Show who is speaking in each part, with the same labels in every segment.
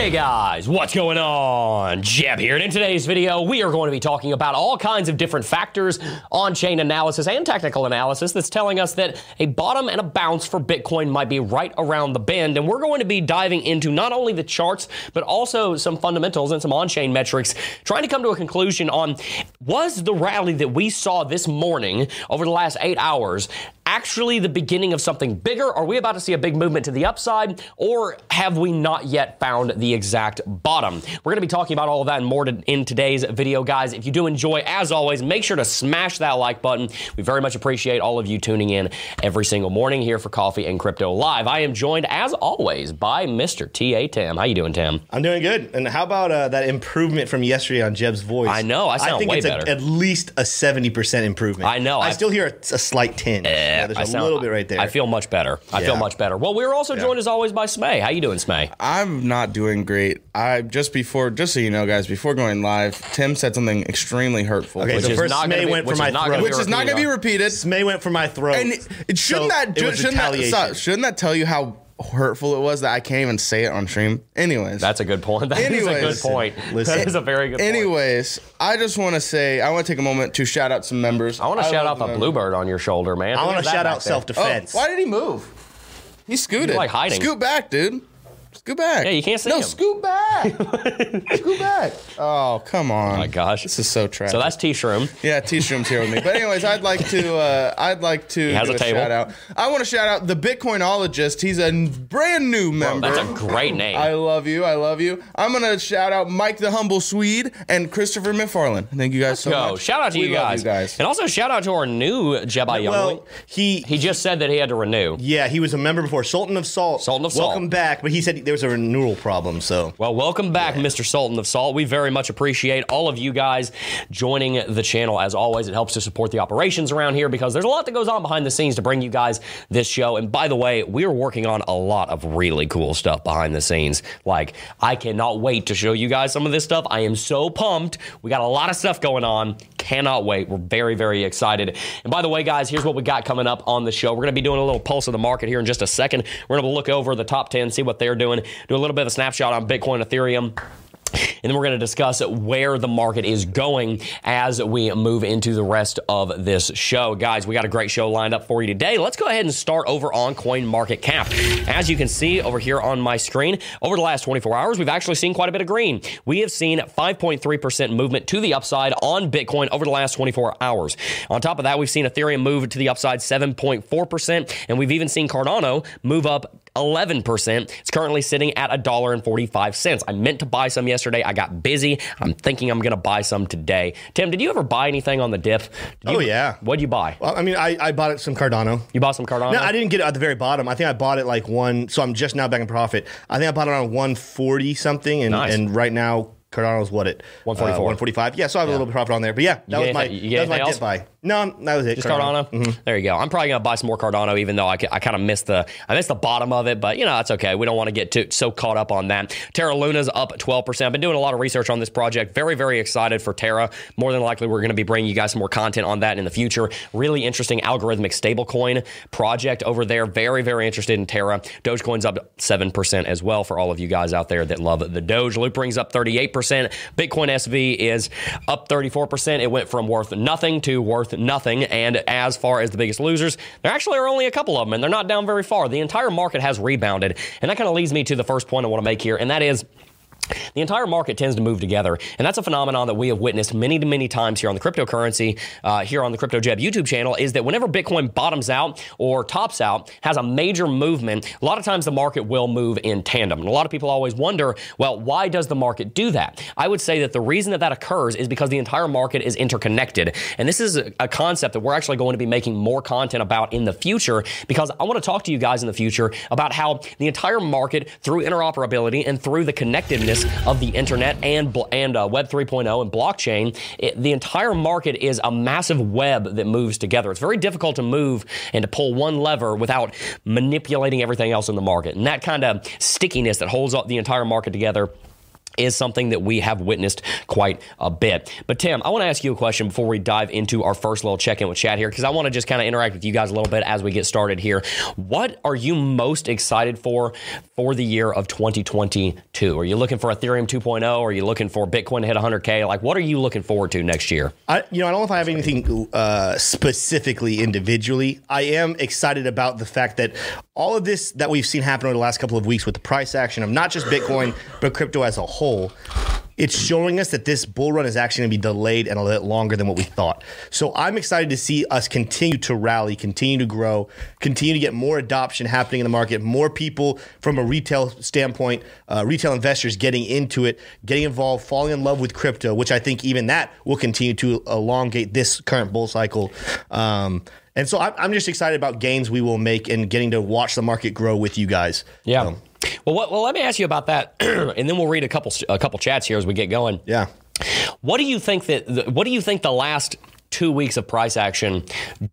Speaker 1: Hey guys, what's going on? Jeb here, and in today's video, we are going to be talking about all kinds of different factors, on chain analysis, and technical analysis that's telling us that a bottom and a bounce for Bitcoin might be right around the bend. And we're going to be diving into not only the charts, but also some fundamentals and some on chain metrics, trying to come to a conclusion on was the rally that we saw this morning over the last eight hours actually the beginning of something bigger? Are we about to see a big movement to the upside, or have we not yet found the exact bottom? We're going to be talking about all of that and more to, in today's video, guys. If you do enjoy, as always, make sure to smash that like button. We very much appreciate all of you tuning in every single morning here for Coffee and Crypto Live. I am joined, as always, by Mr. T.A. Tim. How you doing, Tim?
Speaker 2: I'm doing good. And how about uh, that improvement from yesterday on Jeb's voice?
Speaker 1: I know. I sound
Speaker 2: I think
Speaker 1: way
Speaker 2: it's
Speaker 1: better.
Speaker 2: A, at least a 70% improvement.
Speaker 1: I know.
Speaker 2: I,
Speaker 1: I-
Speaker 2: still hear a, a slight tinge. Yeah, there's
Speaker 1: I
Speaker 2: a
Speaker 1: sound-
Speaker 2: little bit right there.
Speaker 1: I feel much better. I feel much better. Well, we're also joined as always by Smay. How you doing, Smay?
Speaker 3: I'm not doing great. I just before, just so you know, guys, before going live, Tim said something extremely hurtful,
Speaker 2: Okay,
Speaker 3: which,
Speaker 2: so
Speaker 1: is
Speaker 2: first Smay
Speaker 1: be-
Speaker 2: went for my throat.
Speaker 3: which is not going to be repeated.
Speaker 2: Smay went for my throat.
Speaker 3: And it, shouldn't
Speaker 2: So
Speaker 3: that
Speaker 2: it
Speaker 3: ju- shouldn't that,
Speaker 2: retaliation.
Speaker 3: shouldn't that tell you how hurtful it was that I can't even say it on stream? Anyways,
Speaker 1: That's a good point. That is a good
Speaker 3: Anyways.
Speaker 1: point.
Speaker 2: Listen.
Speaker 1: That is a very good point.
Speaker 3: Anyways, I just want to say I want to take a moment to shout out some members.
Speaker 1: I want to shout out
Speaker 3: love
Speaker 1: the bluebird on your shoulder, man.
Speaker 2: I want to shout out
Speaker 1: there?
Speaker 2: self
Speaker 3: Oh,
Speaker 2: defense.
Speaker 3: why did he move? He scooted.
Speaker 1: He's, like, hiding.
Speaker 3: Scoot back, dude. Scoot back.
Speaker 1: Yeah, you can't see
Speaker 3: no,
Speaker 1: him.
Speaker 3: scoot back. scoot back. Oh, come on. Oh
Speaker 1: my gosh.
Speaker 3: This is so tragic.
Speaker 1: So that's T Shroom.
Speaker 3: Yeah, T Shroom's here with me. But anyways, I'd like to uh, I'd like to
Speaker 1: has
Speaker 3: do
Speaker 1: a table.
Speaker 3: shout out. I want to shout out the Bitcoinologist. He's a brand new member.
Speaker 1: That's a great name.
Speaker 3: I love you. I love you. I'm gonna shout out Mike the Humble Swede and Christopher McFarland. Thank you guys so
Speaker 1: Go.
Speaker 3: much.
Speaker 1: Shout out to
Speaker 3: We
Speaker 1: you
Speaker 3: love
Speaker 1: guys.
Speaker 3: you guys.
Speaker 1: And also shout out to our new Jedi Youngling.
Speaker 2: well, he,
Speaker 1: he just said that he had to renew.
Speaker 2: yeah, he was a member before Sultan of Salt.
Speaker 1: Sultan of Salt.
Speaker 2: Welcome back, but he said there was a renewal problem. So
Speaker 1: Well, welcome back, Mr. Sultan of Salt. We very much appreciate all of you guys joining the channel. As always, it helps to support the operations around here because there's a lot that goes on behind the scenes to bring you guys this show. And by the way, we're working on a lot of really cool stuff behind the scenes. Like, I cannot wait to show you guys some of this stuff. I am so pumped. We got a lot of stuff going on. Cannot wait. We're very, very excited. And by the way, guys, here's what we got coming up on the show. We're going to be doing a little pulse of the market here in just a second. We're going to look over the top 10, see what they're doing, do a little bit of a snapshot on Bitcoin, Ethereum. And then we're going to discuss where the market is going as we move into the rest of this show. Guys, we got a great show lined up for you today. Let's go ahead and start over on CoinMarketCap. As you can see over here on my screen, over the last 24 hours, we've actually seen quite a bit of green. We have seen 5.3% movement to the upside on Bitcoin over the last 24 hours. On top of that, we've seen Ethereum move to the upside 7.4%, and we've even seen Cardano move up 11%. It's currently sitting at $1.45. I meant to buy some yesterday. I got busy. I'm thinking I'm going to buy some today. Tim, did you ever buy anything on the dip? Did
Speaker 2: Oh,
Speaker 1: you-
Speaker 2: yeah.
Speaker 1: What'd you buy?
Speaker 2: well, I mean, I, I bought it some Cardano.
Speaker 1: You bought some Cardano?
Speaker 2: No, I didn't get it at the very bottom. I think I bought it like one. So I'm just now back in profit. I think I bought it on 140 something, and
Speaker 1: Nice.
Speaker 2: and right now Cardano's what it uh,
Speaker 1: 144.
Speaker 2: 145. Yeah, so I have a little bit of profit on there. But yeah, that was my
Speaker 1: anything-
Speaker 2: that was my dip buy. No, that was it.
Speaker 1: Just Cardano. Mm-hmm. There you go. I'm probably gonna buy some more Cardano, even though I, I kind of missed the I missed the bottom of it, but you know that's okay. We don't want to get too so caught up on that. Terra Luna's up 12. percent I've been doing a lot of research on this project. Very very excited for Terra. More than likely, we're going to be bringing you guys some more content on that in the future. Really interesting algorithmic stablecoin project over there. Very very interested in Terra. Dogecoin's up seven percent as well for all of you guys out there that love the Doge. Loopring's up 38 percent. Bitcoin SV is up 34 percent. It went from worth nothing to worth nothing. And as far as the biggest losers, there actually are only a couple of them, and they're not down very far. The entire market has rebounded, and that kind of leads me to the first point I want to make here, and that is. The entire market tends to move together, and that's a phenomenon that we have witnessed many, many times here on the cryptocurrency, uh, here on the Crypto Jeb YouTube channel. Is that whenever Bitcoin bottoms out or tops out, has a major movement, a lot of times the market will move in tandem. And a lot of people always wonder, well, why does the market do that? I would say that the reason that that occurs is because the entire market is interconnected, and this is a, a concept that we're actually going to be making more content about in the future because I want to talk to you guys in the future about how the entire market, through interoperability and through the connectedness of the internet and and uh, Web 3.0 and blockchain, it, the entire market is a massive web that moves together. It's very difficult to move and to pull one lever without manipulating everything else in the market. And that kind of stickiness that holds the entire market together is something that we have witnessed quite a bit. But Tim, I want to ask you a question before we dive into our first little check in with Chad here, because I want to just kind of interact with you guys a little bit as we get started here. What are you most excited for for the year of 2022? Are you looking for Ethereum 2.0? Are you looking for Bitcoin to hit 100K? Like, what are you looking forward to next year?
Speaker 2: I, you know, I don't know if I have anything uh, specifically individually. I am excited about the fact that all of this that we've seen happen over the last couple of weeks with the price action of not just Bitcoin, but crypto as a whole whole, it's showing us that this bull run is actually going to be delayed and a little bit longer than what we thought. So I'm excited to see us continue to rally, continue to grow, continue to get more adoption happening in the market, more people from a retail standpoint, uh, retail investors getting into it, getting involved, falling in love with crypto, which I think even that will continue to elongate this current bull cycle. Um, and so I'm just excited about gains we will make and getting to watch the market grow with you guys.
Speaker 1: Yeah. Um, well, what, well, let me ask you about that, and then we'll read a couple a couple chats here as we get going.
Speaker 2: Yeah.
Speaker 1: What do you think that? What do you think the last two weeks of price action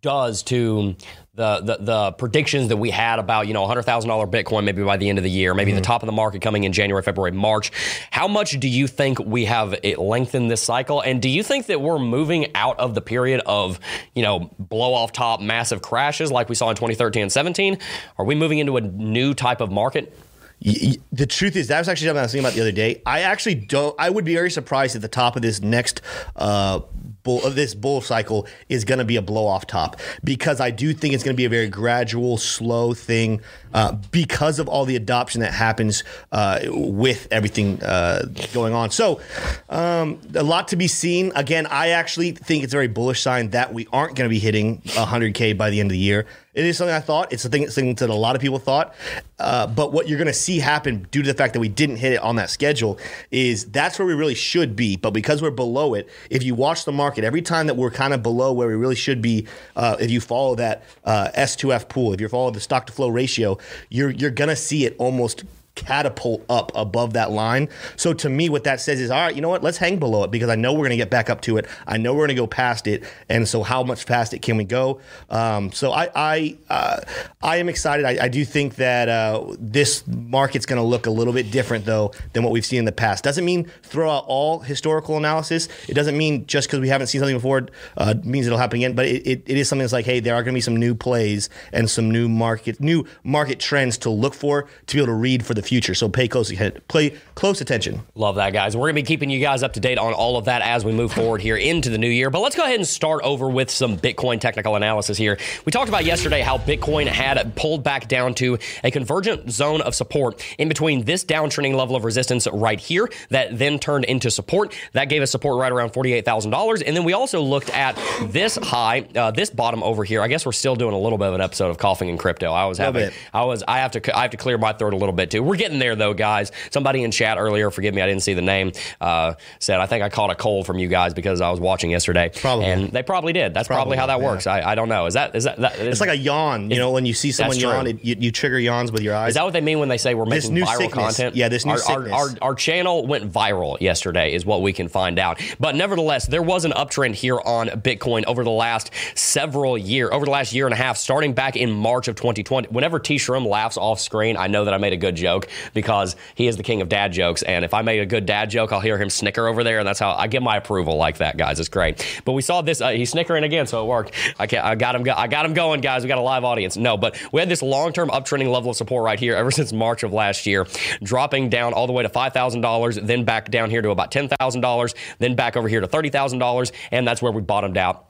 Speaker 1: does to the, the, the predictions that we had about you know $100,000 Bitcoin maybe by the end of the year, maybe mm-hmm. the top of the market coming in January, February, March. How much do you think we have it lengthened this cycle? And do you think that we're moving out of the period of you know blow off top massive crashes like we saw in 2013 and 17? Are we moving into a new type of market?
Speaker 2: The truth is that was actually something I was thinking about the other day. I actually don't. I would be very surprised at the top of this next uh, bull of this bull cycle is going to be a blow off top because I do think it's going to be a very gradual, slow thing uh, because of all the adoption that happens uh, with everything uh, going on. So um, a lot to be seen. Again, I actually think it's a very bullish sign that we aren't going to be hitting 100k by the end of the year. It is something I thought. It's a thing, thing that a lot of people thought. Uh, but what you're going to see happen due to the fact that we didn't hit it on that schedule is that's where we really should be. But because we're below it, if you watch the market, every time that we're kind of below where we really should be, uh, if you follow that uh, S2F pool, if you follow the stock to flow ratio, you're you're going to see it almost catapult up above that line. So to me, what that says is, all right, you know what? Let's hang below it because I know we're going to get back up to it. I know we're going to go past it, and so how much past it can we go? Um, so I I uh, I am excited. I, I do think that uh, this market's going to look a little bit different though than what we've seen in the past. Doesn't mean throw out all historical analysis. It doesn't mean just because we haven't seen something before uh, means it'll happen again. But it, it, it is something that's like, hey, there are going to be some new plays and some new market new market trends to look for to be able to read for the future. So pay close play close attention.
Speaker 1: Love that, guys. We're gonna be keeping you guys up to date on all of that as we move forward here into the new year. But let's go ahead and start over with some Bitcoin technical analysis here. We talked about yesterday how Bitcoin had pulled back down to a convergent zone of support in between this downtrending level of resistance right here that then turned into support. That gave us support right around forty-eight thousand dollars, and then we also looked at this high, uh, this bottom over here. I guess we're still doing a little bit of an episode of coughing in crypto. I was having, I was, I have to, I have to clear my throat a little bit too. We're getting there though, guys. Somebody in chat earlier, forgive me, I didn't see the name, uh, said I think I caught a cold from you guys because I was watching yesterday.
Speaker 2: Probably,
Speaker 1: and they probably did. That's probably, probably how that yeah. works. I, I don't know. Is that is that? that is,
Speaker 2: it's like a yawn. You know, when you see someone yawn, it, you, you, trigger yawns with your eyes.
Speaker 1: Is that what they mean when they say we're making viral
Speaker 2: sickness.
Speaker 1: content?
Speaker 2: Yeah, this new
Speaker 1: our,
Speaker 2: sickness.
Speaker 1: Our, our, our channel went viral yesterday, is what we can find out. But nevertheless, there was an uptrend here on Bitcoin over the last several year, over the last year and a half, starting back in March of 2020. Whenever T. Shroom laughs off screen, I know that I made a good joke because he is the king of dad jokes. And if I make a good dad joke, I'll hear him snicker over there, and that's how I get my approval like that, guys. It's great. But we saw this. Uh, he's snickering again, so it worked. I, I got him. Go, I got him going, guys. We got a live audience. No, but we had this long-term uptrending level of support right here ever since March of last year, dropping down all the way to five thousand dollars, then back down here to about ten thousand dollars, then back over here to thirty thousand dollars, and that's where we bottomed out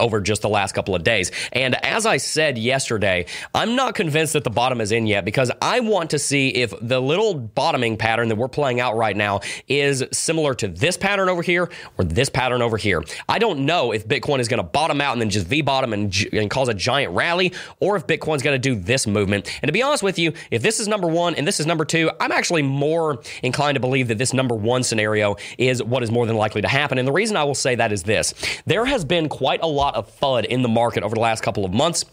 Speaker 1: over just the last couple of days. And as I said yesterday, I'm not convinced that the bottom is in yet because I want to see if the little bottoming pattern that we're playing out right now is similar to this pattern over here or this pattern over here. I don't know if Bitcoin is going to bottom out and then just V bottom and, and cause a giant rally or if Bitcoin's going to do this movement. And to be honest with you, if this is number one and this is number two, I'm actually more inclined to believe that this number one scenario is what is more than likely to happen. And the reason I will say that is this there has been quite a lot lot of FUD in the market over the last couple of months.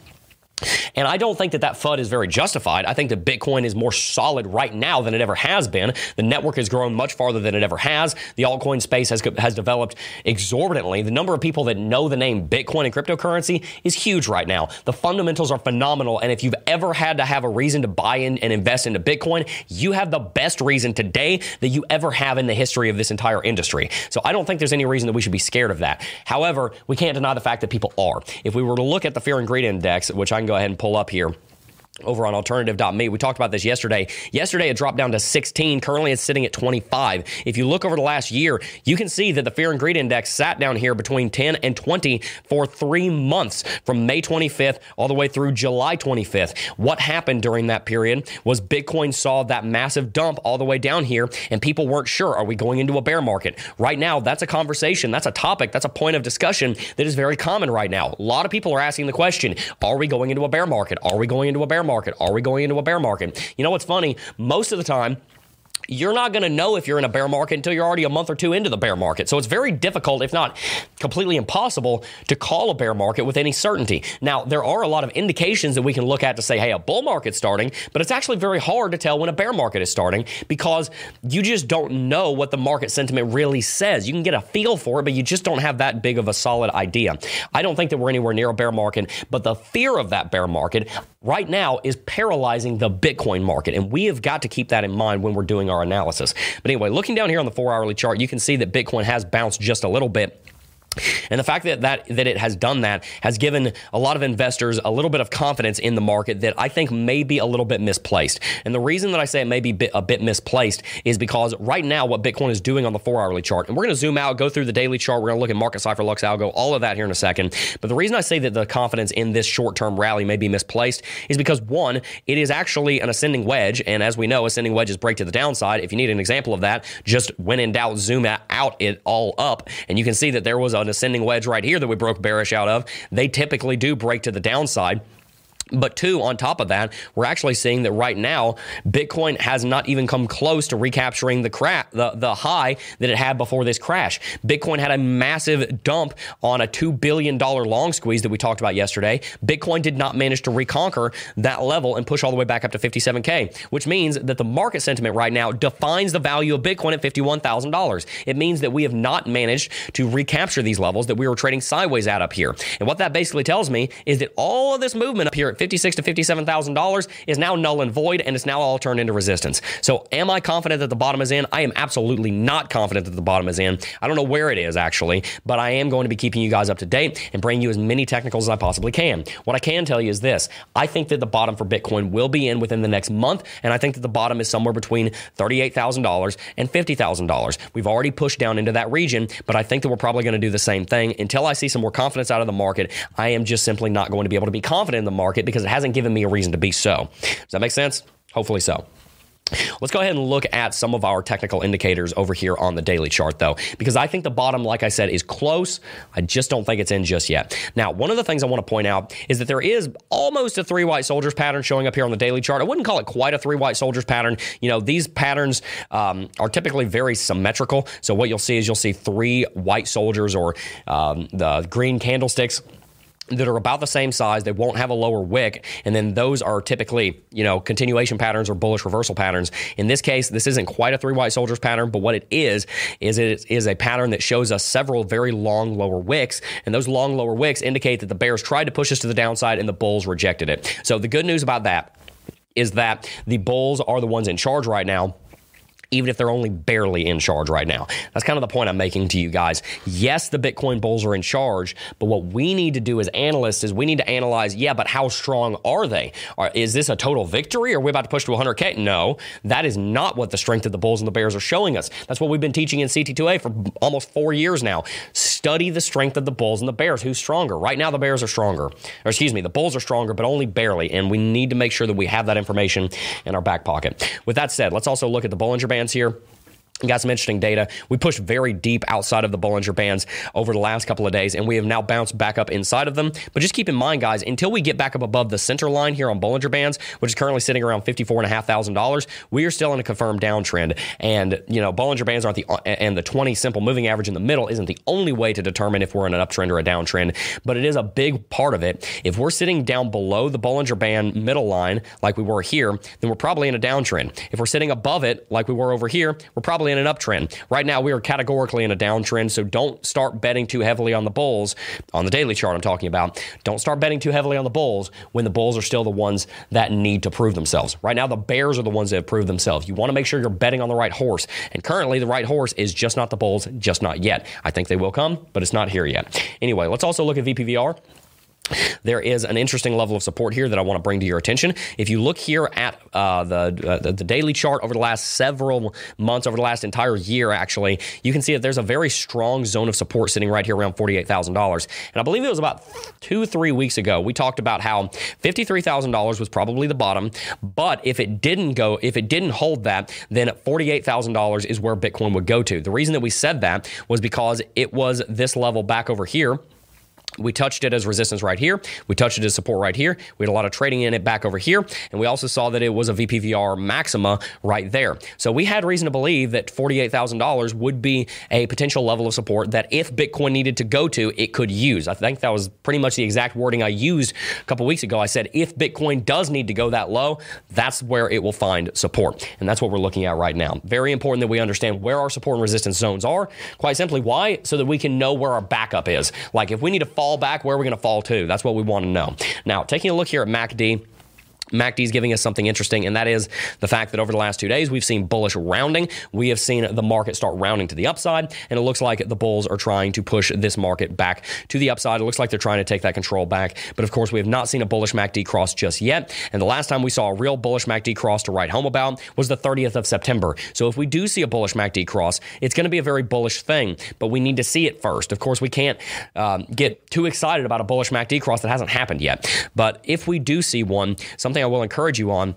Speaker 1: And I don't think that that FUD is very justified. I think that Bitcoin is more solid right now than it ever has been. The network has grown much farther than it ever has. The altcoin space has, has developed exorbitantly. The number of people that know the name Bitcoin and cryptocurrency is huge right now. The fundamentals are phenomenal. And if you've ever had to have a reason to buy in and invest into Bitcoin, you have the best reason today that you ever have in the history of this entire industry. So I don't think there's any reason that we should be scared of that. However, we can't deny the fact that people are. If we were to look at the fear and greed index, which I go ahead and pull up here over on alternative.me. We talked about this yesterday. Yesterday, it dropped down to 16. Currently, it's sitting at 25. If you look over the last year, you can see that the fear and greed index sat down here between 10 and 20 for three months from May 25th all the way through July 25th. What happened during that period was Bitcoin saw that massive dump all the way down here, and people weren't sure are we going into a bear market? Right now, that's a conversation, that's a topic, that's a point of discussion that is very common right now. A lot of people are asking the question are we going into a bear market? Are we going into a bear market? Are we going into a bear market? You know what's funny? Most of the time, you're not going to know if you're in a bear market until you're already a month or two into the bear market. So it's very difficult, if not completely impossible, to call a bear market with any certainty. Now, there are a lot of indications that we can look at to say, hey, a bull market's starting, but it's actually very hard to tell when a bear market is starting because you just don't know what the market sentiment really says. You can get a feel for it, but you just don't have that big of a solid idea. I don't think that we're anywhere near a bear market, but the fear of that bear market right now is paralyzing the Bitcoin market. And we have got to keep that in mind when we're doing our analysis. But anyway, looking down here on the four hourly chart, you can see that Bitcoin has bounced just a little bit. And the fact that, that that it has done that has given a lot of investors a little bit of confidence in the market that I think may be a little bit misplaced. And the reason that I say it may be bit, a bit misplaced is because right now what Bitcoin is doing on the four hourly chart, and we're going to zoom out, go through the daily chart, we're going to look at market cipher, Lux Algo, all of that here in a second. But the reason I say that the confidence in this short term rally may be misplaced is because one, it is actually an ascending wedge, and as we know, ascending wedges break to the downside. If you need an example of that, just when in doubt, zoom out it all up, and you can see that there was a an ascending wedge right here that we broke bearish out of, they typically do break to the downside. But two, on top of that, we're actually seeing that right now, Bitcoin has not even come close to recapturing the cra- the, the high that it had before this crash. Bitcoin had a massive dump on a $2 billion long squeeze that we talked about yesterday. Bitcoin did not manage to reconquer that level and push all the way back up to 57K, which means that the market sentiment right now defines the value of Bitcoin at $51,000. It means that we have not managed to recapture these levels that we were trading sideways at up here. And what that basically tells me is that all of this movement up here fifty-six to fifty-seven thousand dollars is now null and void, and it's now all turned into resistance. So, am I confident that the bottom is in? I am absolutely not confident that the bottom is in. I don't know where it is actually, but I am going to be keeping you guys up to date and bringing you as many technicals as I possibly can. What I can tell you is this: I think that the bottom for Bitcoin will be in within the next month, and I think that the bottom is somewhere between thirty-eight thousand dollars and fifty thousand dollars. We've already pushed down into that region, but I think that we're probably going to do the same thing until I see some more confidence out of the market. I am just simply not going to be able to be confident in the market because it hasn't given me a reason to be so. Does that make sense? Hopefully so. Let's go ahead and look at some of our technical indicators over here on the daily chart, though, because I think the bottom, like I said, is close. I just don't think it's in just yet. Now, one of the things I want to point out is that there is almost a three white soldiers pattern showing up here on the daily chart. I wouldn't call it quite a three white soldiers pattern. You know, these patterns um, are typically very symmetrical. So, what you'll see is you'll see three white soldiers or um, the green candlesticks that are about the same size. They won't have a lower wick. And then those are typically, you know, continuation patterns or bullish reversal patterns. In this case, this isn't quite a three white soldiers pattern, but what it is, is it is a pattern that shows us several very long lower wicks. And those long lower wicks indicate that the bears tried to push us to the downside and the bulls rejected it. So the good news about that is that the bulls are the ones in charge right now even if they're only barely in charge right now. That's kind of the point I'm making to you guys. Yes, the Bitcoin bulls are in charge, but what we need to do as analysts is we need to analyze, yeah, but how strong are they? Are, is this a total victory? Are we about to push to 100K? No, that is not what the strength of the bulls and the bears are showing us. That's what we've been teaching in CT2A for almost four years now. Study the strength of the bulls and the bears. Who's stronger? Right now, the bears are stronger. Or excuse me, the bulls are stronger, but only barely. And we need to make sure that we have that information in our back pocket. With that said, let's also look at the Bollinger Band bands here. Got some interesting data. We pushed very deep outside of the Bollinger Bands over the last couple of days, and we have now bounced back up inside of them. But just keep in mind, guys, until we get back up above the center line here on Bollinger Bands, which is currently sitting around $54,500, we are still in a confirmed downtrend. And, you know, Bollinger Bands aren't the, uh, and the 20 simple moving average in the middle isn't the only way to determine if we're in an uptrend or a downtrend, but it is a big part of it. If we're sitting down below the Bollinger Band middle line, like we were here, then we're probably in a downtrend. If we're sitting above it, like we were over here, we're probably in an uptrend. Right now, we are categorically in a downtrend, so don't start betting too heavily on the bulls. On the daily chart, I'm talking about. Don't start betting too heavily on the bulls when the bulls are still the ones that need to prove themselves. Right now, the bears are the ones that have proved themselves. You want to make sure you're betting on the right horse. And currently, the right horse is just not the bulls, just not yet. I think they will come, but it's not here yet. Anyway, let's also look at VPVR. There is an interesting level of support here that I want to bring to your attention. If you look here at uh, the, uh, the, daily chart over the last several months, over the last entire year, actually, you can see that there's a very strong zone of support sitting right here around forty-eight thousand dollars. And I believe it was about two, three weeks ago we talked about how fifty-three thousand dollars was probably the bottom, but if it didn't go, if it didn't hold that, then forty-eight thousand dollars is where Bitcoin would go to. The reason that we said that was because it was this level back over here we touched it as resistance right here. We touched it as support right here. We had a lot of trading in it back over here. And we also saw that it was a VPVR maxima right there. So we had reason to believe that $48,000 would be a potential level of support that if Bitcoin needed to go to, it could use. I think that was pretty much the exact wording I used a couple weeks ago. I said, if Bitcoin does need to go that low, that's where it will find support. And that's what we're looking at right now. Very important that we understand where our support and resistance zones are. Quite simply, why? So that we can know where our backup is. Like if we need to fall back, where are we going to fall to? That's what we want to know. Now, taking a look here at MACD. MACD is giving us something interesting, and that is the fact that over the last two days, we've seen bullish rounding. We have seen the market start rounding to the upside, and it looks like the bulls are trying to push this market back to the upside. It looks like they're trying to take that control back, but of course, we have not seen a bullish MACD cross just yet. And the last time we saw a real bullish MACD cross to write home about was the 30th of September. So if we do see a bullish MACD cross, it's going to be a very bullish thing, but we need to see it first. Of course, we can't um, get too excited about a bullish MACD cross that hasn't happened yet. But if we do see one, something I will encourage you on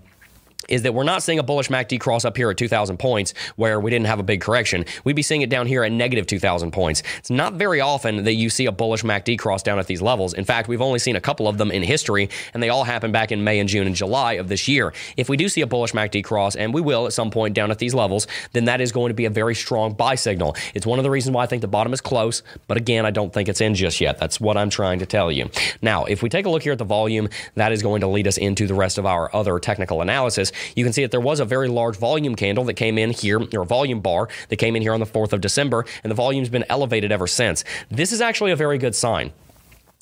Speaker 1: is that we're not seeing a bullish MACD cross up here at 2,000 points where we didn't have a big correction. We'd be seeing it down here at negative 2,000 points. It's not very often that you see a bullish MACD cross down at these levels. In fact, we've only seen a couple of them in history, and they all happened back in May and June and July of this year. If we do see a bullish MACD cross, and we will at some point down at these levels, then that is going to be a very strong buy signal. It's one of the reasons why I think the bottom is close, but again, I don't think it's in just yet. That's what I'm trying to tell you. Now, if we take a look here at the volume, that is going to lead us into the rest of our other technical analysis. You can see that there was a very large volume candle that came in here, or volume bar that came in here on the 4th of December, and the volume's been elevated ever since. This is actually a very good sign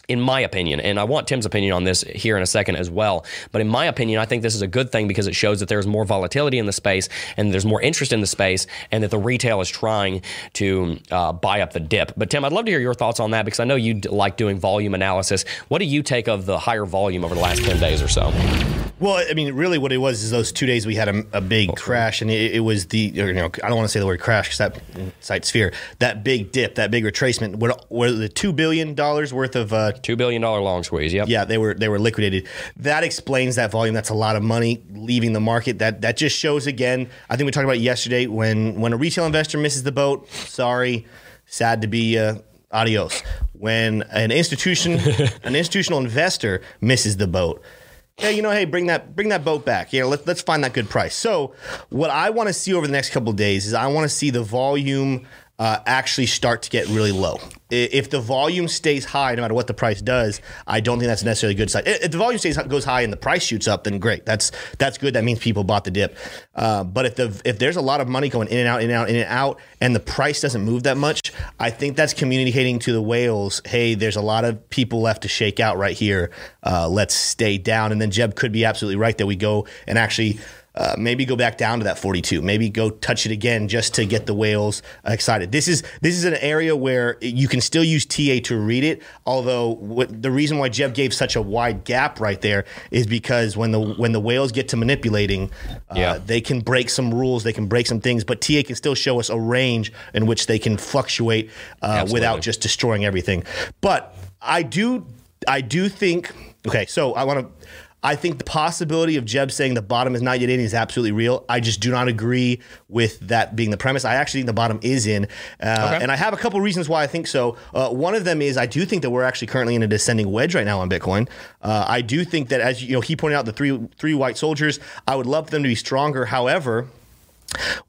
Speaker 1: in my opinion, and I want Tim's opinion on this here in a second as well. But in my opinion, I think this is a good thing because it shows that there's more volatility in the space and there's more interest in the space, and that the retail is trying to uh, buy up the dip. But Tim, I'd love to hear your thoughts on that because I know you like doing volume analysis. What do you take of the higher volume over the last 10 days or so?
Speaker 2: Well, I mean, really, what it was is those two days we had a, a big okay. crash, and it, it, was the you know I don't want to say the word crash because that incites fear. That big dip, that big retracement, where, where the two billion dollars worth of uh,
Speaker 1: two billion dollar long squeeze. Yep.
Speaker 2: Yeah, they were they were liquidated. That explains that volume. That's a lot of money leaving the market. That that just shows again. I think we talked about yesterday when when a retail investor misses the boat. Sorry, sad to be. Uh, adios. When an institution, an institutional investor misses the boat, hey, you know, hey, bring that bring that boat back. You know, let, let's find that good price. So, what I want to see over the next couple of days is I want to see the volume uh, actually start to get really low. If the volume stays high, no matter what the price does, I don't think that's necessarily a good sign. If the volume stays goes high and the price shoots up, then great. That's that's good. That means people bought the dip. Uh, but if the if there's a lot of money going in and out, in and out, in and out, and the price doesn't move that much, I think that's communicating to the whales, hey, there's a lot of people left to shake out right here. Uh, let's stay down. And then Jeb could be absolutely right that we go and actually uh, maybe go back down to that 42. Maybe go touch it again just to get the whales excited. This is this is an area where you can still use TA to read it. Although what, the reason why Jeb gave such a wide gap right there is because when the when the whales get to manipulating, uh, yeah. they can break some rules, they can break some things, but TA can still show us a range in which they can fluctuate uh, without just destroying everything. But I do I do think okay. So I want to I think the possibility of Jeb saying the bottom is not yet in is absolutely real. I just do not agree with that being the premise. I actually think the bottom is in, uh,
Speaker 3: Okay.
Speaker 2: and I have a couple reasons why I think so. Uh, one of them is I do think that we're actually currently in a descending wedge right now on Bitcoin. Uh, I do think that as you know, he pointed out the three three white soldiers. I would love for them to be stronger. However,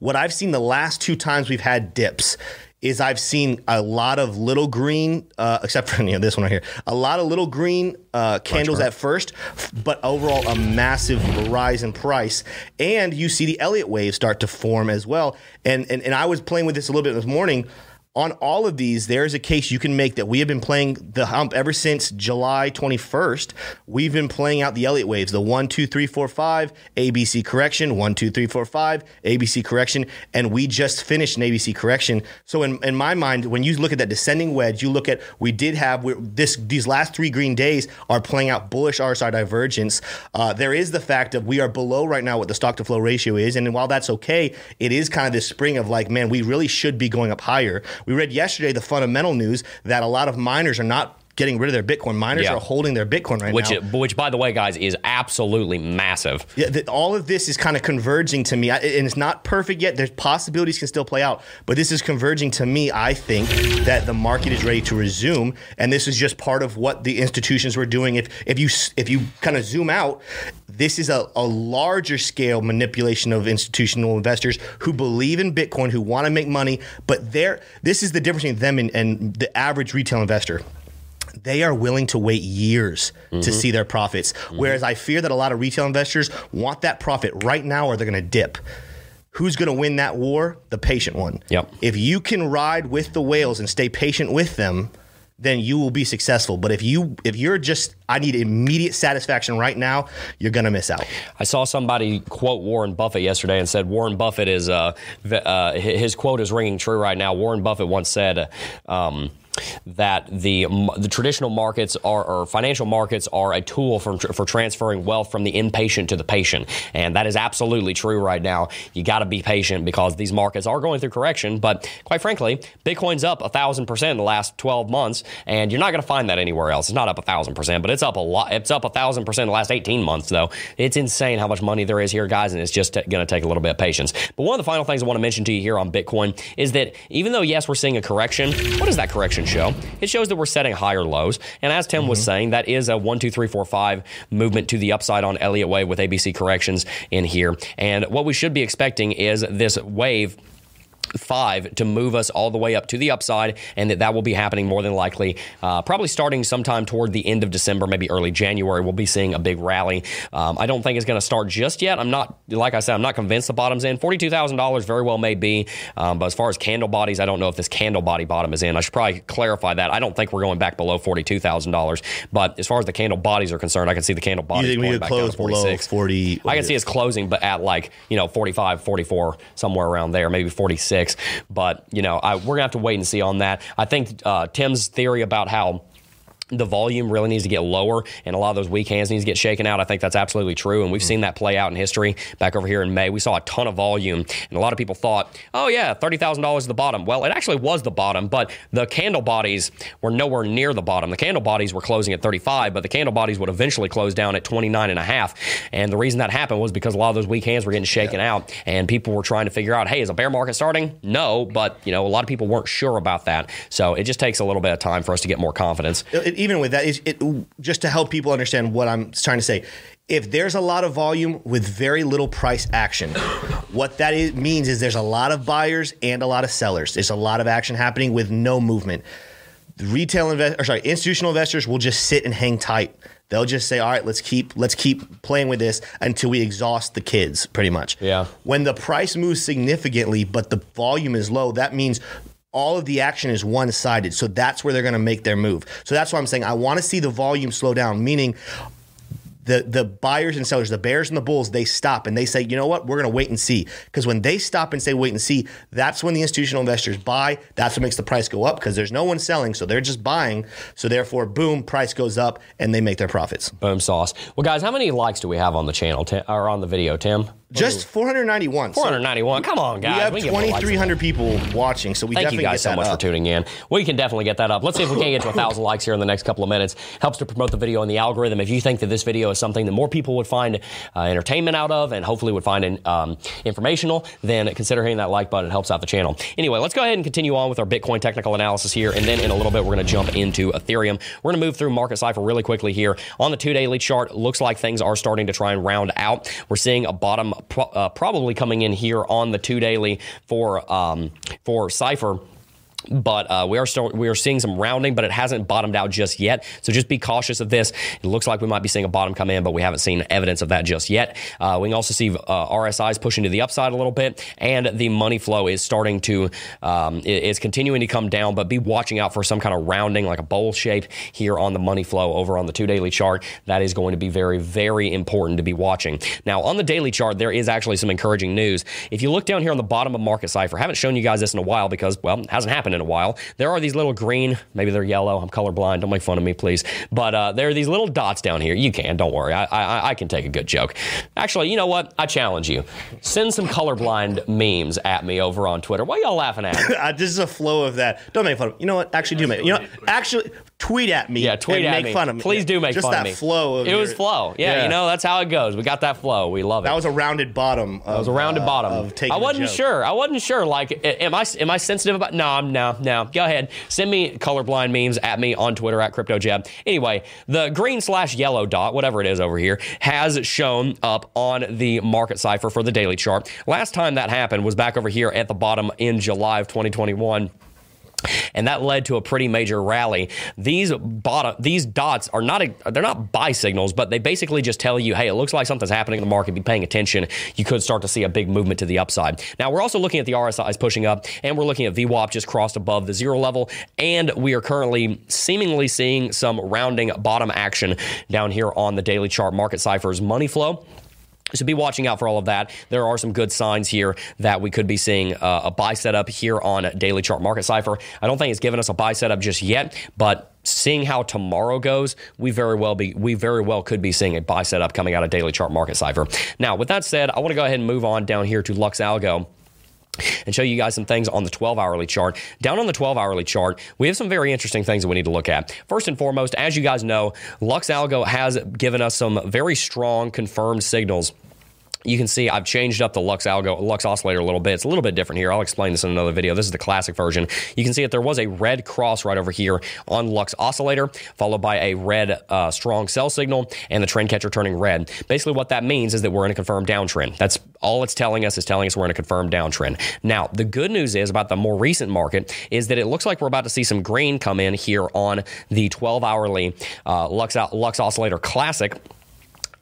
Speaker 2: what I've seen the last two times we've had dips is I've seen a lot of little green, uh, except for you know, this one right here, a lot of little green uh, candles at first, but overall a massive rise in price. And you see the Elliott wave start to form as well. And, and and I was playing with this a little bit this morning. On all of these, there's a case you can make that we have been playing the hump ever since July 21st. We've been playing out the Elliott waves, the one, two, three, four, five, ABC correction, one, two, three, four, five, ABC correction, and we just finished an ABC correction. So in, in my mind, when you look at that descending wedge, you look at we did have this these last three green days are playing out bullish RSI divergence. Uh, there is the fact of we are below right now what the stock to flow ratio is, and while that's okay, it is kind of this spring of like, man, we really should be going up higher. We read yesterday the fundamental news that a lot of miners are not getting rid of their Bitcoin. Miners
Speaker 1: Yeah.
Speaker 2: are holding their Bitcoin right
Speaker 1: Which,
Speaker 2: now.
Speaker 1: it, which, by the way, guys, is absolutely massive.
Speaker 2: Yeah, th- all of this is kind of converging to me, I, and it's not perfect yet. There's possibilities can still play out, but this is converging to me. I think that the market is ready to resume, and this is just part of what the institutions were doing. If if you if you kind of zoom out, this is a, a larger scale manipulation of institutional investors who believe in Bitcoin, who want to make money, but they're this is the difference between them and, and the average retail investor they are willing to wait years
Speaker 1: Mm-hmm.
Speaker 2: to see their profits. Whereas I fear that a lot of retail investors want that profit right now or they're going to dip. Who's going to win that war? The patient one.
Speaker 1: Yep.
Speaker 2: If you can ride with the whales and stay patient with them, then you will be successful. But if you if you're just I need immediate satisfaction right now, you're to miss out.
Speaker 1: I saw somebody quote Warren Buffett yesterday and said Warren Buffett is uh, uh, his quote is ringing true right now. Warren Buffett once said. Um, that the the traditional markets are or financial markets are a tool for for transferring wealth from the impatient to the patient, and that is absolutely true right now. You got to be patient because these markets are going through correction. But quite frankly, Bitcoin's up a thousand percent in the last twelve months, and you're not going to find that anywhere else. It's not up a thousand percent, but it's up a lot. It's up a thousand percent in the last eighteen months, though. It's insane how much money there is here, guys, and it's just going to take a little bit of patience. But one of the final things I want to mention to you here on Bitcoin is that even though yes, we're seeing a correction, what is that correction show? It shows that we're setting higher lows, and as Tim was mm-hmm. saying, that is a one, two, three, four, five movement to the upside on Elliott Wave with ABC corrections in here. And what we should be expecting is this wave five to move us all the way up to the upside, and that that will be happening more than likely, uh, probably starting sometime toward the end of December, maybe early January. We'll be seeing a big rally. Um, I don't think it's going to start just yet. I'm not, like I said, I'm not convinced the bottom's in. Forty-two thousand dollars very well may be, um, but as far as candle bodies, I don't know if this candle body bottom is in. I should probably clarify that. I don't think we're going back below forty-two thousand dollars, but as far as the candle bodies are concerned, I can see the candle bodies
Speaker 2: think we
Speaker 1: going
Speaker 2: could
Speaker 1: back down
Speaker 2: close
Speaker 1: to
Speaker 2: below 40
Speaker 1: I can see it's closing, but at like, you know, 45, 44, somewhere around there, maybe 46. But, you know, I, we're to have to wait and see on that. I think uh, Tim's theory about how the volume really needs to get lower and a lot of those weak hands needs to get shaken out. I think that's absolutely true. And we've seen that play out in history back over here in May. We saw a ton of volume and a lot of people thought, oh yeah, $30,000 is the bottom. Well, it actually was the bottom, but the candle bodies were nowhere near the bottom. The candle bodies were closing at 35, but the candle bodies would eventually close down at 29 and a half. And the reason that happened was because a lot of those weak hands were getting shaken out and people were trying to figure out, hey, is a bear market starting? No, but you know, a lot of people weren't sure about that. So it just takes a little bit of time for us to get more confidence.
Speaker 2: it- even with that, is it just to help people understand what I'm trying to say. If there's a lot of volume with very little price action, what that is, means is there's a lot of buyers and a lot of sellers. There's a lot of action happening with no movement. Retail invest or sorry, institutional investors will just sit and hang tight. They'll just say, "All right, let's keep let's keep playing with this until we exhaust the kids." Pretty much.
Speaker 1: Yeah.
Speaker 2: When the price moves significantly, but the volume is low, that means all of the action is one sided. So that's where they're going to make their move. So that's why I'm saying I want to see the volume slow down, meaning the the buyers and sellers, the bears and the bulls, they stop and they say, you know what, we're going to wait and see. Because when they stop and say wait and see, that's when the institutional investors buy. That's what makes the price go up because there's no one selling, so they're just buying. So therefore, boom, price goes up and they make their profits.
Speaker 1: Boom sauce. Well, guys, how many likes do we have on the channel Tim, or on the video, Tim?
Speaker 2: Just 491. So
Speaker 1: 491. Come on, guys.
Speaker 2: we have
Speaker 1: We can get more likes than
Speaker 2: 2,300 people watching, so we
Speaker 1: Thank
Speaker 2: definitely
Speaker 1: you guys
Speaker 2: get
Speaker 1: so much for tuning in. We can definitely get that up. Let's see if we can get to a thousand likes here in the next couple of minutes. Helps to promote the video in the algorithm. If you think that this video is something that more people would find uh, entertainment out of and hopefully would find um, informational, then consider hitting that like button. It helps out the channel. Anyway, let's go ahead and continue on with our Bitcoin technical analysis here. And then in a little bit, we're going to jump into Ethereum. We're going to move through Market Cipher really quickly here. On the two daily chart, looks like things are starting to try and round out. We're seeing a bottom pro- uh, probably coming in here on the two daily for, um, for Cipher but uh, we are still we are seeing some rounding, but it hasn't bottomed out just yet. So just be cautious of this. It looks like we might be seeing a bottom come in, but we haven't seen evidence of that just yet. Uh, we can also see uh, RSIs pushing to the upside a little bit, and the money flow is starting to um, is continuing to come down. But be watching out for some kind of rounding, like a bowl shape here on the money flow over on the two daily chart. That is going to be very very important to be watching. Now on the daily chart, there is actually some encouraging news. If you look down here on the bottom of Market Cipher, haven't shown you guys this in a while because well, it hasn't happened happened in a while. There are these little green, maybe they're yellow. I'm colorblind. Don't make fun of me, please. But uh, there are these little dots down here. You can, don't worry. I, I, I can take a good joke. Actually, you know what? I challenge you. Send some colorblind memes at me over on Twitter. Why y'all laughing at?
Speaker 2: Uh, this is a flow of that. Don't make fun of me. You know what? Actually, do make. You know, actually, tweet at me.
Speaker 1: Yeah, tweet
Speaker 2: and
Speaker 1: at
Speaker 2: make
Speaker 1: me.
Speaker 2: fun of me.
Speaker 1: Please do make
Speaker 2: Just
Speaker 1: fun of me.
Speaker 2: Just that flow. Of
Speaker 1: It was flow. Yeah, you know that's how it goes. We got that flow. We love it.
Speaker 2: that was a rounded bottom. Of,
Speaker 1: It was a rounded
Speaker 2: uh,
Speaker 1: bottom.
Speaker 2: Of taking
Speaker 1: I wasn't sure. I wasn't sure. Like, am I am I sensitive about? No, I'm no, no. Go ahead. Send me colorblind memes at me on Twitter at CryptoJeb. Anyway, the green slash yellow dot, whatever it is over here, has shown up on the market cipher for the daily chart. Last time that happened was back over here at the bottom in July of 2021 and that led to a pretty major rally. These bottom, these dots are not a, they're not buy signals, but they basically just tell you, hey, it looks like something's happening in the market. Be paying attention. You could start to see a big movement to the upside. Now we're also looking at the RSI's pushing up, and we're looking at VWAP just crossed above the zero level, and we are currently seemingly seeing some rounding bottom action down here on the daily chart. Market ciphers money flow. So be watching out for all of that. There are some good signs here that we could be seeing uh, a buy setup here on Daily Chart Market Cipher. I don't think it's given us a buy setup just yet, but seeing how tomorrow goes, we very well be we very well could be seeing a buy setup coming out of Daily Chart Market Cipher. Now, with that said, I want to go ahead and move on down here to Lux Algo and show you guys some things on the 12 hourly chart. Down on the 12 hourly chart, we have some very interesting things that we need to look at. First and foremost, as you guys know, Lux Algo has given us some very strong confirmed signals. You can see I've changed up the Lux Algo, Lux Oscillator a little bit. It's a little bit different here. I'll explain this in another video. This is the classic version. You can see that there was a red cross right over here on Lux Oscillator, followed by a red uh, strong sell signal and the trend catcher turning red. Basically, what that means is that we're in a confirmed downtrend. That's all it's telling us is telling us we're in a confirmed downtrend. Now, the good news is about the more recent market is that it looks like we're about to see some green come in here on the 12 hourly uh, Lux, Lux Oscillator Classic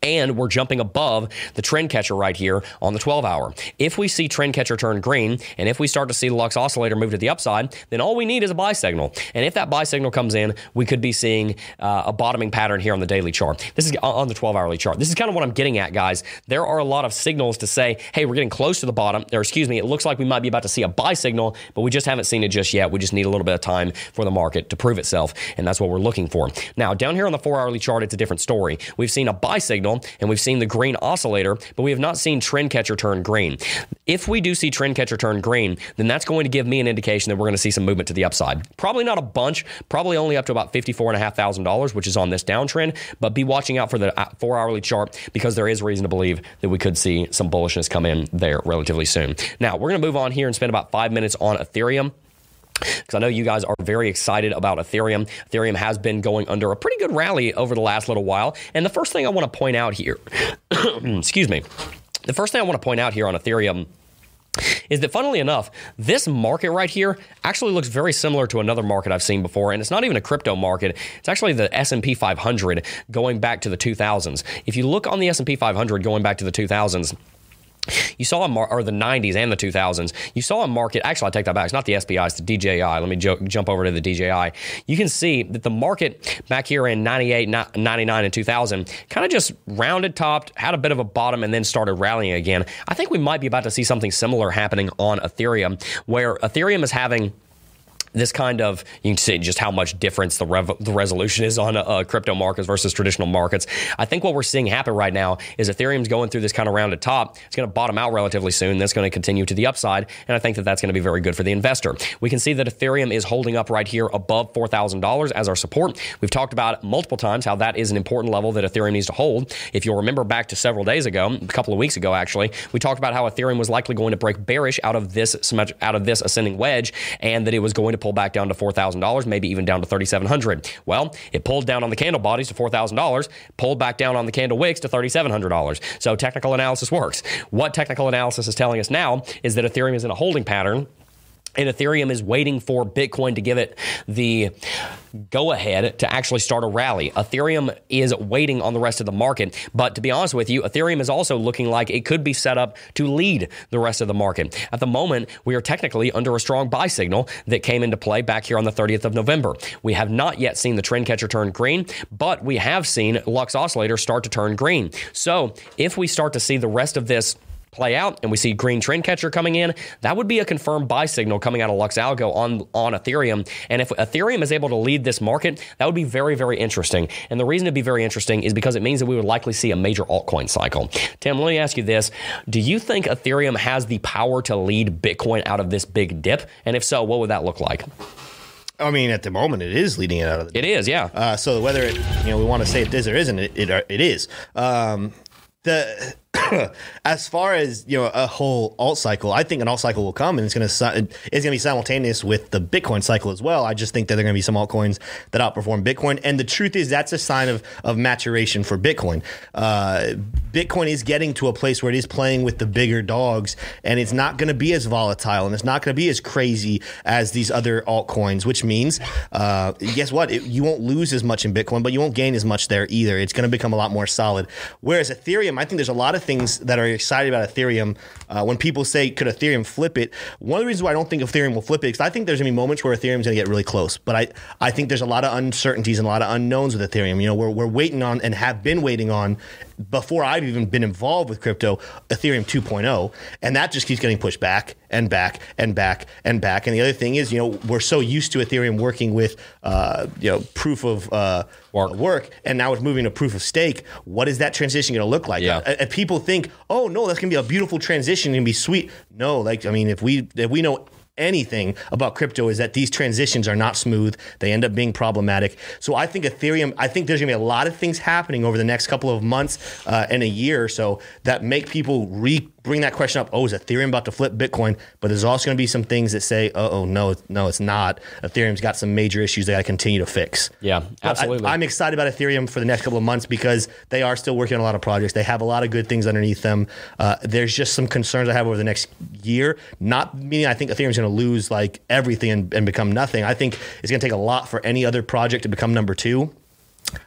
Speaker 1: and we're jumping above the trend catcher right here on the 12 hour. If we see trend catcher turn green, and if we start to see the Lux oscillator move to the upside, then all we need is a buy signal. And if that buy signal comes in, we could be seeing uh, a bottoming pattern here on the daily chart. This is on the 12 hourly chart. This is kind of what I'm getting at, guys. There are a lot of signals to say, hey, we're getting close to the bottom, or excuse me, it looks like we might be about to see a buy signal, but we just haven't seen it just yet. We just need a little bit of time for the market to prove itself, and that's what we're looking for. Now, down here on the four hourly chart, it's a different story. We've seen a buy signal, and we've seen the green oscillator, but we have not seen trend catcher turn green. If we do see trend catcher turn green, then that's going to give me an indication that we're going to see some movement to the upside. Probably not a bunch, probably only up to about $54,500, which is on this downtrend, but be watching out for the uh, four hourly chart because there is reason to believe that we could see some bullishness come in there relatively soon. Now, we're going to move on here and spend about five minutes on Ethereum because I know you guys are very excited about Ethereum. Ethereum has been going under a pretty good rally over the last little while. And the first thing I want to point out here, excuse me, the first thing I want to point out here on Ethereum is that funnily enough, this market right here actually looks very similar to another market I've seen before, and it's not even a crypto market. It's actually the S&P 500 going back to the 2000s. If you look on the S&P 500 going back to the 2000s, you saw a mar- or the 90s and the 2000s. You saw a market. Actually, I take that back. It's not the SPI. It's the DJI. Let me jo- jump over to the DJI. You can see that the market back here in 98, 99, and 2000 kind of just rounded, topped, had a bit of a bottom, and then started rallying again. I think we might be about to see something similar happening on Ethereum, where Ethereum is having this kind of you can see just how much difference the, rev, the resolution is on uh, crypto markets versus traditional markets. I think what we're seeing happen right now is Ethereum's going through this kind of rounded top. It's going to bottom out relatively soon. That's going to continue to the upside, and I think that that's going to be very good for the investor. We can see that Ethereum is holding up right here above four thousand dollars as our support. We've talked about multiple times how that is an important level that Ethereum needs to hold. If you'll remember back to several days ago, a couple of weeks ago actually, we talked about how Ethereum was likely going to break bearish out of this out of this ascending wedge, and that it was going to pull back down to four thousand dollars, maybe even down to thirty seven hundred. Well, it pulled down on the candle bodies to four thousand dollars, pulled back down on the candle wicks to thirty seven hundred dollars. So technical analysis works. What technical analysis is telling us now is that Ethereum is in a holding pattern and Ethereum is waiting for Bitcoin to give it the go ahead to actually start a rally. Ethereum is waiting on the rest of the market. But to be honest with you, Ethereum is also looking like it could be set up to lead the rest of the market. At the moment, we are technically under a strong buy signal that came into play back here on the 30th of November. We have not yet seen the trend catcher turn green, but we have seen Lux Oscillator start to turn green. So if we start to see the rest of this play out and we see green trend catcher coming in, that would be a confirmed buy signal coming out of Lux Algo on, on Ethereum. And if Ethereum is able to lead this market, that would be very, very interesting. And the reason to be very interesting is because it means that we would likely see a major altcoin cycle. Tim, let me ask you this. Do you think Ethereum has the power to lead Bitcoin out of this big dip? And if so, what would that look like?
Speaker 2: I mean, at the moment, it is leading it out of the.
Speaker 1: It is, yeah.
Speaker 2: Uh, so whether it, you know, we want to say it is or isn't, it it, it is. Um, the as far as you know a whole alt cycle, I think an alt cycle will come and it's going to it's going to be simultaneous with the Bitcoin cycle as well. I just think that there are going to be some altcoins that outperform Bitcoin, and the truth is that's a sign of of maturation for Bitcoin. Uh, Bitcoin is getting to a place where it is playing with the bigger dogs, and it's not going to be as volatile and it's not going to be as crazy as these other altcoins. Which means, uh, guess what? It, you won't lose as much in Bitcoin, but you won't gain as much there either. It's going to become a lot more solid. Whereas Ethereum, I think there's a lot of things that are excited about Ethereum. Uh, when people say, could Ethereum flip it? One of the reasons why I don't think Ethereum will flip it is I think there's going to be moments where Ethereum's going to get really close. But I, I think there's a lot of uncertainties and a lot of unknowns with Ethereum. You know, we're, we're waiting on and have been waiting on before I've even been involved with crypto, Ethereum 2.0, and that just keeps getting pushed back and back and back and back. And the other thing is, you know, we're so used to Ethereum working with, uh, you know, proof of uh, work. work, and now it's moving to proof of stake. What is that transition going to look like?
Speaker 1: Yeah.
Speaker 2: And people think, oh no, that's going to be a beautiful transition going to be sweet. No, like I mean, if we if we know anything about crypto is that these transitions are not smooth. They end up being problematic. So I think Ethereum, I think there's going to be a lot of things happening over the next couple of months uh, and a year or so that make people re bring that question up. Oh, is Ethereum about to flip Bitcoin? But there's also going to be some things that say, oh, no, no, it's not. Ethereum's got some major issues they got to continue to fix.
Speaker 1: Yeah, absolutely.
Speaker 2: I, am excited about Ethereum for the next couple of months because they are still working on a lot of projects. They have a lot of good things underneath them. Uh, there's just some concerns I have over the next year. Not meaning I think Ethereum's going to lose like everything and, and become nothing. I think it's going to take a lot for any other project to become number two.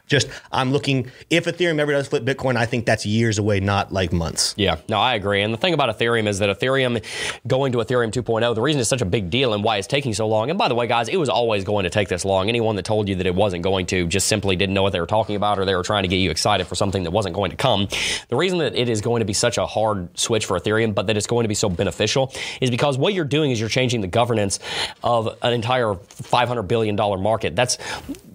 Speaker 2: Just I'm looking if Ethereum ever does flip Bitcoin, I think that's years away, not like months.
Speaker 1: Yeah, no, I agree. And the thing about Ethereum is that Ethereum going to Ethereum 2.0, the reason it's such a big deal and why it's taking so long. And by the way, guys, it was always going to take this long. Anyone that told you that it wasn't going to just simply didn't know what they were talking about or they were trying to get you excited for something that wasn't going to come. The reason that it is going to be such a hard switch for Ethereum, but that it's going to be so beneficial is because what you're doing is you're changing the governance of an entire 500 billion dollar market. That's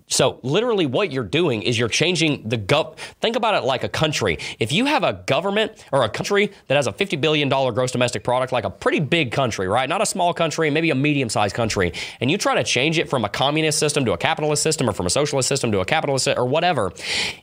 Speaker 1: so literally what you're doing is you're changing the gov think about it like a country. If you have a government or a country that has a 50 billion dollar gross domestic product like a pretty big country, right? Not a small country, maybe a medium-sized country, and you try to change it from a communist system to a capitalist system or from a socialist system to a capitalist or whatever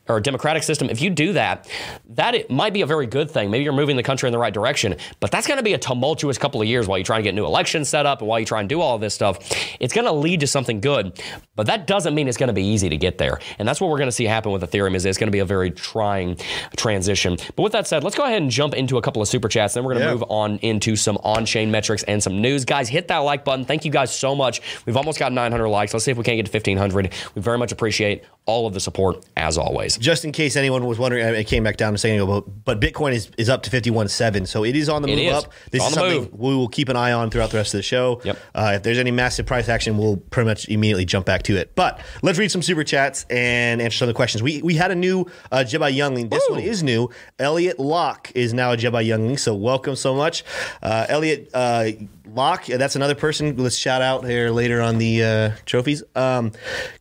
Speaker 1: or a democratic system, if you do that, that it might be a very good thing. Maybe you're moving the country in the right direction, but that's going to be a tumultuous couple of years while you try and get new elections set up and while you try and do all this stuff. It's going to lead to something good, but that doesn't mean it's going to be easy to get there. And that's what we're going to see happen with Ethereum is it's going to be a very trying transition. But with that said, let's go ahead and jump into a couple of super chats. Then we're going to yeah. move on into some on-chain metrics and some news. Guys, hit that like button. Thank you guys so much. We've almost got 900 likes. Let's see if we can't get to 1500. We very much appreciate all of the support as always.
Speaker 2: Just in case anyone was wondering, it came back down a second ago, but, Bitcoin is, is up to 51.7. So it is on the move
Speaker 1: is.
Speaker 2: up. This is something move. we will keep an eye on throughout the rest of the show.
Speaker 1: Yep.
Speaker 2: Uh, if there's any massive price action, we'll pretty much immediately jump back to it. But let's read read some super chats and answer some of the questions. We we had a new uh, Jedi Youngling. This
Speaker 1: Woo!
Speaker 2: one is new. Elliot Locke is now a Jedi Youngling, so welcome so much, uh, Elliot uh, Locke. That's another person. Let's shout out here later on the uh, trophies. Um,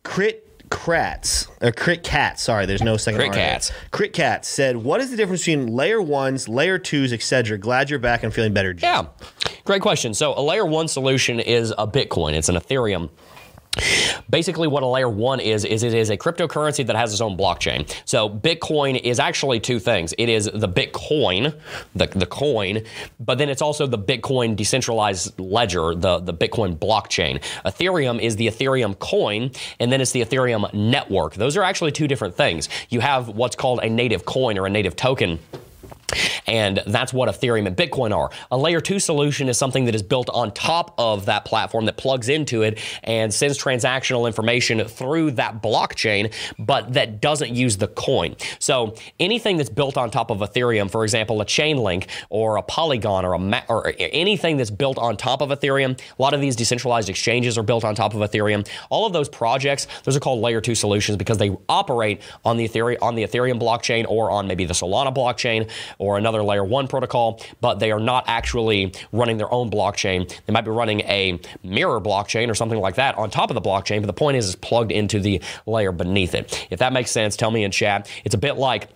Speaker 2: Crit. Kratz or Crit Cat, sorry, there's no second
Speaker 1: Crit. Cats.
Speaker 2: Crit Cat said, "What is the difference between layer ones, layer twos, etc.? Glad you're back and feeling better." Jim."
Speaker 1: Yeah, great question. So a layer one solution is a Bitcoin. It's an Ethereum. Basically, what a layer one is, is it is a cryptocurrency that has its own blockchain. So Bitcoin is actually two things. It is the Bitcoin, the, the coin, but then it's also the Bitcoin decentralized ledger, the, the Bitcoin blockchain. Ethereum is the Ethereum coin, and then it's the Ethereum network. Those are actually two different things. You have what's called a native coin or a native token. And that's what Ethereum and Bitcoin are. A layer two solution is something that is built on top of that platform that plugs into it and sends transactional information through that blockchain, but that doesn't use the coin. So anything that's built on top of Ethereum, for example, a Chainlink or a Polygon or a ma- or anything that's built on top of Ethereum, a lot of these decentralized exchanges are built on top of Ethereum. All of those projects, those are called layer two solutions because they operate on the Ethereum on the Ethereum blockchain or on maybe the Solana blockchain or another layer one protocol, but they are not actually running their own blockchain. They might be running a mirror blockchain or something like that on top of the blockchain, but the point is it's plugged into the layer beneath it. If that makes sense, tell me in chat. It's a bit like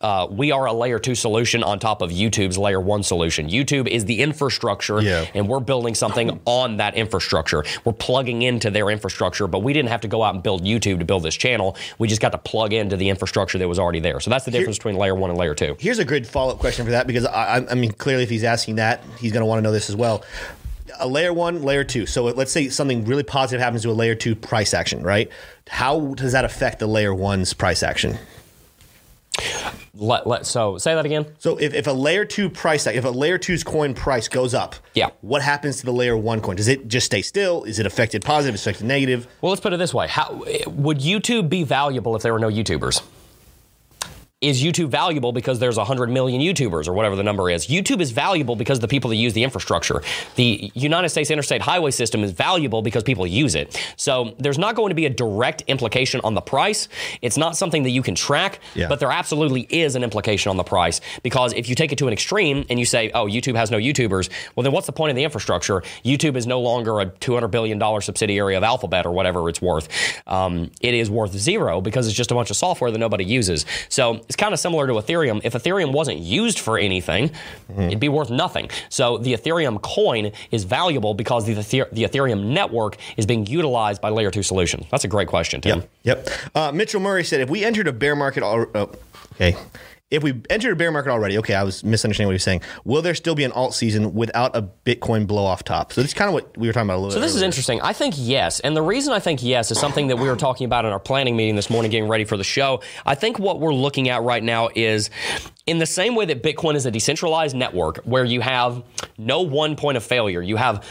Speaker 1: uh, we are a layer two solution on top of YouTube's layer one solution. YouTube is the infrastructure,
Speaker 2: Yeah.
Speaker 1: and we're building something on that infrastructure. We're plugging into their infrastructure, but we didn't have to go out and build YouTube to build this channel. We just got to plug into the infrastructure that was already there. So that's the difference between layer one and layer two.
Speaker 2: Here's a good follow up question for that because I, I- I mean, clearly, if he's asking that, he's going to want to know this as well. A layer one, layer two. So let's say something really positive happens to a layer two price action, right? How does that affect the layer one's price action?
Speaker 1: Let, let, so say that again.
Speaker 2: So if, if a layer two price, if a layer two's coin price goes up,
Speaker 1: Yeah.
Speaker 2: what happens to the layer one coin? Does it just stay still? Is it affected positive? Is it affected negative?
Speaker 1: Well, let's put it this way: How would YouTube be valuable if there were no YouTubers? Is YouTube valuable because there's 100 million YouTubers or whatever the number is? YouTube is valuable because the people that use the infrastructure. The United States interstate highway system is valuable because people use it. So there's not going to be a direct implication on the price. It's not something that you can track,
Speaker 2: Yeah.
Speaker 1: but there absolutely is an implication on the price because if you take it to an extreme and you say, oh, YouTube has no YouTubers, well, then what's the point of the infrastructure? YouTube is no longer a $200 billion subsidiary of Alphabet or whatever it's worth. Um, it is worth zero because it's just a bunch of software that nobody uses. So it's kind of similar to Ethereum. If Ethereum wasn't used for anything, it'd be worth nothing. So the Ethereum coin is valuable because the, the Ethereum network is being utilized by layer two solutions. That's a great question, Tim.
Speaker 2: Yep. Uh, Mitchell Murray said, if we entered a bear market, al- oh, okay. If we entered a bear market already, okay, I was misunderstanding what he was saying. Will there still be an alt season without a Bitcoin blow off top? So this is kind of what we were talking about a little bit.
Speaker 1: So this is interesting. I think yes, and the reason I think yes is something that we were talking about in our planning meeting this morning, getting ready for the show. I think what we're looking at right now is, in the same way that Bitcoin is a decentralized network where you have no one point of failure, you have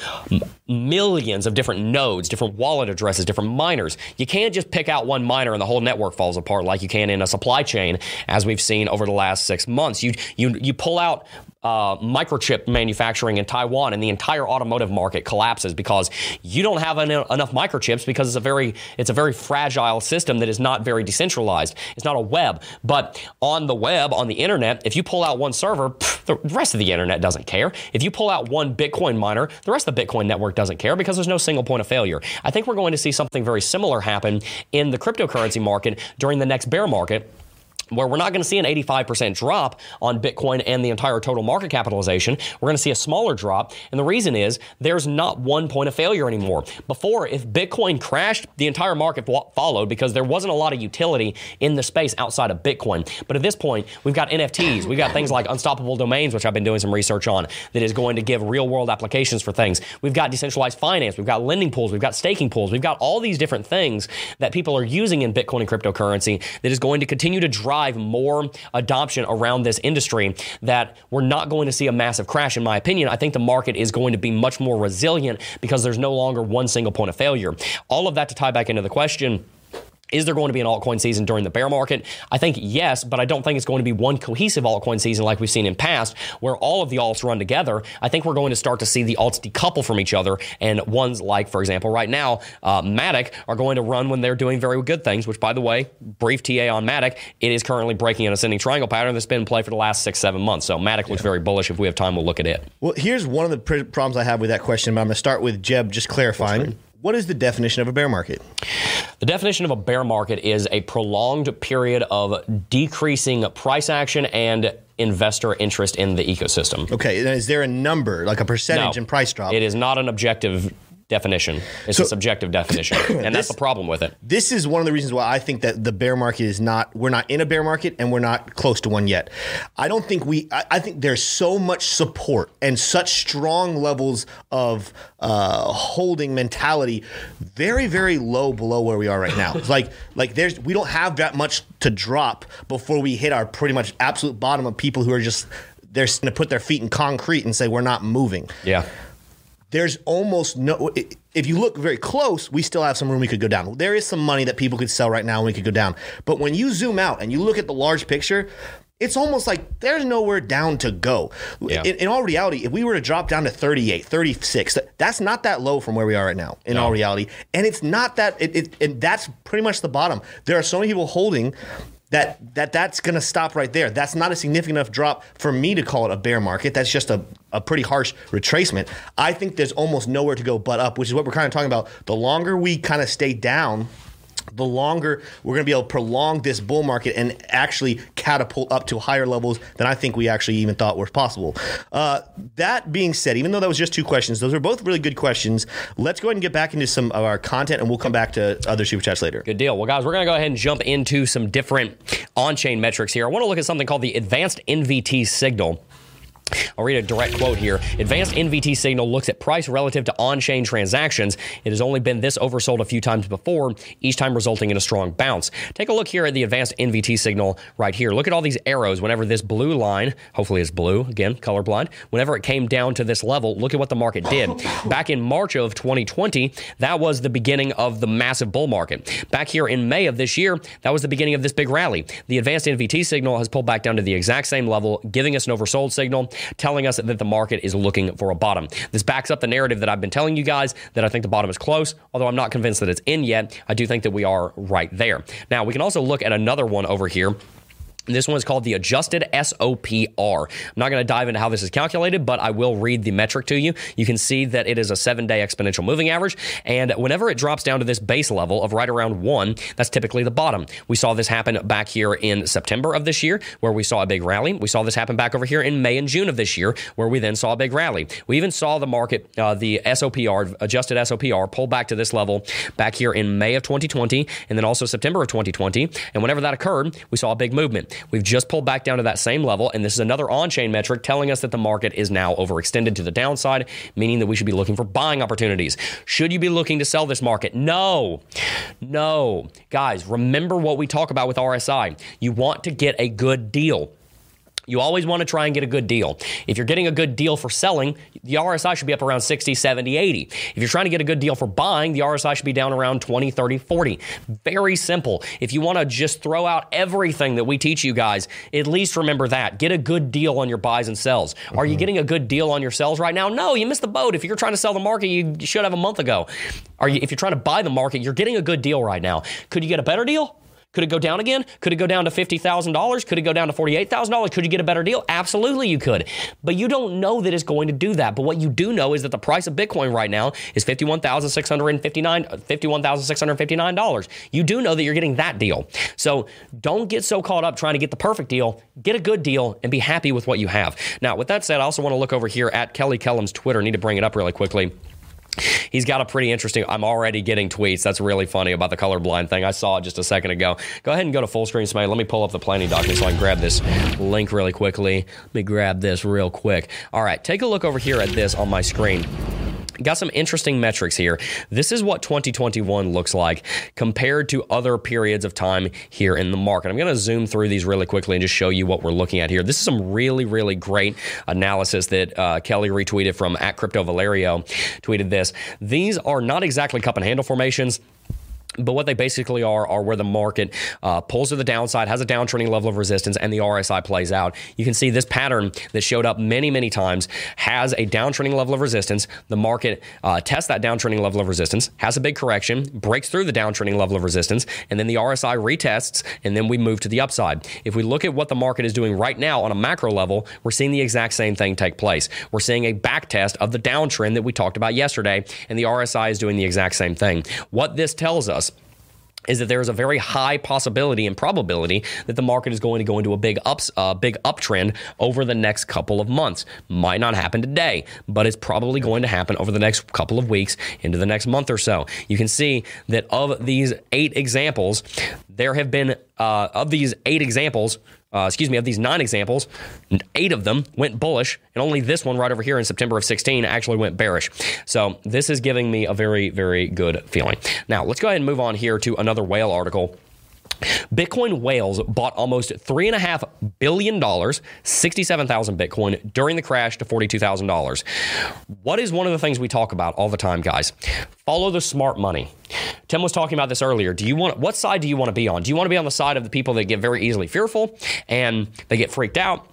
Speaker 1: millions of different nodes, different wallet addresses, different miners. You can't just pick out one miner and the whole network falls apart like you can in a supply chain, as we've seen over the last six months. You you you pull out uh, microchip manufacturing in Taiwan, and the entire automotive market collapses because you don't have en- enough microchips because it's a very it's a very fragile system that is not very decentralized. It's not a web, but on the web, on the internet, if you pull out one server, pff, the rest of the internet doesn't care. If you pull out one Bitcoin miner, the rest of the Bitcoin network doesn't care because there's no single point of failure. I think we're going to see something very similar happen in the cryptocurrency market during the next bear market where we're not going to see an 85% drop on Bitcoin and the entire total market capitalization. We're going to see a smaller drop. And the reason is there's not one point of failure anymore. Before, if Bitcoin crashed, the entire market followed because there wasn't a lot of utility in the space outside of Bitcoin. But at this point, we've got NFTs, we've got things like unstoppable domains, which I've been doing some research on, that is going to give real world applications for things. We've got decentralized finance, we've got lending pools, we've got staking pools, we've got all these different things that people are using in Bitcoin and cryptocurrency that is going to continue to drive more adoption around this industry that we're not going to see a massive crash in my opinion. I think the market is going to be much more resilient because there's no longer one single point of failure. All of that to tie back into the question Is there going to be an altcoin season during the bear market? I think yes, but I don't think it's going to be one cohesive altcoin season like we've seen in past, where all of the alts run together. I think we're going to start to see the alts decouple from each other, and ones like, for example, right now, uh, Matic are going to run when they're doing very good things. Which, by the way, brief TA on Matic, it is currently breaking an ascending triangle pattern that's been in play for the last six, seven months. So Matic looks very bullish. If we have time, we'll look at it.
Speaker 2: Well, here's one of the pr- problems I have with that question, but I'm going to start with Jeb just clarifying. What is the definition of a bear market?
Speaker 1: The definition of a bear market is a prolonged period of decreasing price action and investor interest in the ecosystem.
Speaker 2: Okay, and is there a number, like a percentage
Speaker 1: No.
Speaker 2: in price drop?
Speaker 1: It is not an objective definition. It's
Speaker 2: So-
Speaker 1: a subjective definition, and that's the problem with it.
Speaker 2: this is one of the reasons why I think that the bear market is not, we're not in a bear market and we're not close to one yet. I don't think we, I, I think there's so much support and such strong levels of uh, holding mentality, very, very low below where we are right now. It's like, like there's, we don't have that much to drop before we hit our pretty much absolute bottom of people who are just, they're going to put their feet in concrete and say, we're not moving
Speaker 1: Yeah.
Speaker 2: There's almost no if you look very close we still have some room we could go down there is some money that people could sell right now and we could go down but when you zoom out and you look at the large picture it's almost like there's nowhere down to go.
Speaker 1: Yeah.
Speaker 2: In, in all reality, if we were to drop down to 38, 36, that's not that low from where we are right now, in
Speaker 1: No.
Speaker 2: all reality. And it's not that, it, it, and that's pretty much the bottom. There are so many people holding that that that's going to stop right there. That's not a significant enough drop for me to call it a bear market. That's just a, a pretty harsh retracement. I think there's almost nowhere to go but up, which is what we're kind of talking about. The longer we kind of stay down, the longer we're going to be able to prolong this bull market and actually catapult up to higher levels than I think we actually even thought were possible. Uh, that being said, even though that was just two questions, those are both really good questions. Let's go ahead and get back into some of our content, and we'll come back to other super chats later.
Speaker 1: Good deal. Well, guys, we're going to go ahead and jump into some different on chain metrics here. I want to look at something called the advanced NVT signal. I'll read a direct quote here. Advanced NVT signal looks at price relative to on chain transactions. It has only been this oversold a few times before, each time resulting in a strong bounce. Take a look here at the advanced NVT signal right here. Look at all these arrows. Whenever this blue line, hopefully it's blue, again, colorblind, whenever it came down to this level, look at what the market did. Back in March of 2020, that was the beginning of the massive bull market. Back here in May of this year, that was the beginning of this big rally. The advanced NVT signal has pulled back down to the exact same level, giving us an oversold signal, telling us that the market is looking for a bottom. This backs up the narrative that I've been telling you guys that I think the bottom is close, although I'm not convinced that it's in yet. I do think that we are right there. Now, we can also look at another one over here. This one is called the adjusted SOPR. I'm not going to dive into how this is calculated, but I will read the metric to you. You can see that it is a seven day exponential moving average. And whenever it drops down to this base level of right around one, that's typically the bottom. We saw this happen back here in September of this year, where we saw a big rally. We saw this happen back over here in May and June of this year, where we then saw a big rally. We even saw the market, uh, the SOPR, adjusted SOPR, pull back to this level back here in May of 2020, and then also September of 2020. And whenever that occurred, we saw a big movement. We've just pulled back down to that same level, and this is another on chain metric telling us that the market is now overextended to the downside, meaning that we should be looking for buying opportunities. Should you be looking to sell this market? No. No. Guys, remember what we talk about with RSI. You want to get a good deal. You always want to try and get a good deal. If you're getting a good deal for selling, the RSI should be up around 60, 70, 80. If you're trying to get a good deal for buying, the RSI should be down around 20, 30, 40. Very simple. If you want to just throw out everything that we teach you guys, at least remember that. Get a good deal on your buys and sells. Are you mm-hmm. getting a good deal on your sells right now? No, you missed the boat. If you're trying to sell the market, you should have a month ago. Are you if you're trying to buy the market, you're getting a good deal right now. Could you get a better deal? Could it go down again? Could it go down to $50,000? Could it go down to $48,000? Could you get a better deal? Absolutely, you could. But you don't know that it's going to do that. But what you do know is that the price of Bitcoin right now is $51,659 $51,659. You do know that you're getting that deal. So don't get so caught up trying to get the perfect deal. Get a good deal and be happy with what you have. Now, with that said, I also want to look over here at Kelly Kellam's Twitter. I need to bring it up really quickly. He's got a pretty interesting. I'm already getting tweets. That's really funny about the colorblind thing. I saw it just a second ago. Go ahead and go to full screen, Smite. Let me pull up the planning document so I can grab this link really quickly. Let me grab this real quick. All right, take a look over here at this on my screen. Got some interesting metrics here. This is what 2021 looks like compared to other periods of time here in the market. I'm going to zoom through these really quickly and just show you what we're looking at here. This is some really, really great analysis that uh, Kelly retweeted from at Crypto Valerio. Tweeted this. These are not exactly cup and handle formations. But what they basically are are where the market uh, pulls to the downside, has a downtrending level of resistance, and the RSI plays out. You can see this pattern that showed up many, many times has a downtrending level of resistance. The market uh, tests that downtrending level of resistance, has a big correction, breaks through the downtrending level of resistance, and then the RSI retests, and then we move to the upside. If we look at what the market is doing right now on a macro level, we're seeing the exact same thing take place. We're seeing a back test of the downtrend that we talked about yesterday, and the RSI is doing the exact same thing. What this tells us is that there is a very high possibility and probability that the market is going to go into a big ups, uh, big uptrend over the next couple of months. Might not happen today, but it's probably going to happen over the next couple of weeks into the next month or so. You can see that of these eight examples, there have been uh, of these eight examples uh, excuse me, of these nine examples, eight of them went bullish, and only this one right over here in September of 16 actually went bearish. So this is giving me a very, very good feeling. Now, let's go ahead and move on here to another whale article. Bitcoin whales bought almost $3.5 billion, 67,000 Bitcoin during the crash to $42,000. What is one of the things we talk about all the time, guys? Follow the smart money. Tim was talking about this earlier. Do you want what side do you want to be on? Do you want to be on the side of the people that get very easily fearful and they get freaked out?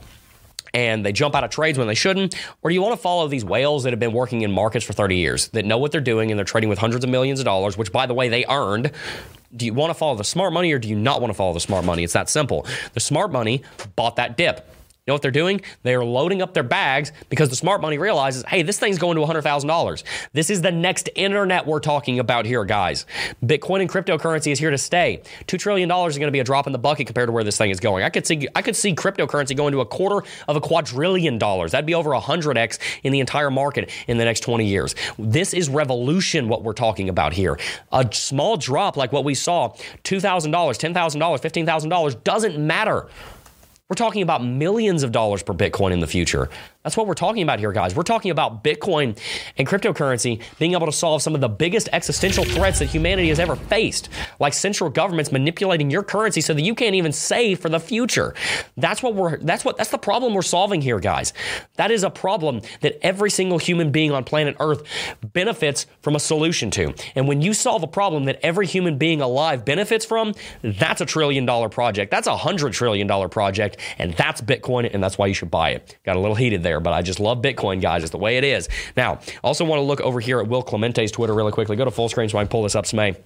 Speaker 1: and they jump out of trades when they shouldn't? Or do you want to follow these whales that have been working in markets for 30 years, that know what they're doing and they're trading with hundreds of millions of dollars, which, by the way, they earned? Do you want to follow the smart money or do you not want to follow the smart money? It's that simple. The smart money bought that dip. You know what they're doing? They are loading up their bags because the smart money realizes, hey, this thing's going to $100,000. This is the next internet we're talking about here, guys. Bitcoin and cryptocurrency is here to stay. $2 trillion is going to be a drop in the bucket compared to where this thing is going. I could see I could see cryptocurrency going to a quarter of a quadrillion dollars. That'd be over 100x in the entire market in the next 20 years. This is revolution what we're talking about here. A small drop like what we saw, $2,000, $10,000, $15,000 doesn't matter. We're talking about millions of dollars per Bitcoin in the future. That's what we're talking about here, guys. We're talking about Bitcoin and cryptocurrency being able to solve some of the biggest existential threats that humanity has ever faced, like central governments manipulating your currency so that you can't even save for the future. That's what we're that's what that's the problem we're solving here, guys. That is a problem that every single human being on planet Earth benefits from a solution to. And when you solve a problem that every human being alive benefits from, that's a trillion dollar project. That's a hundred trillion dollar project, and that's Bitcoin, and that's why you should buy it. Got a little heated there there, but I just love Bitcoin, guys. It's the way it is. Now, also want to look over here at Will Clemente's Twitter really quickly. Go to full screen so I can pull this up, Smay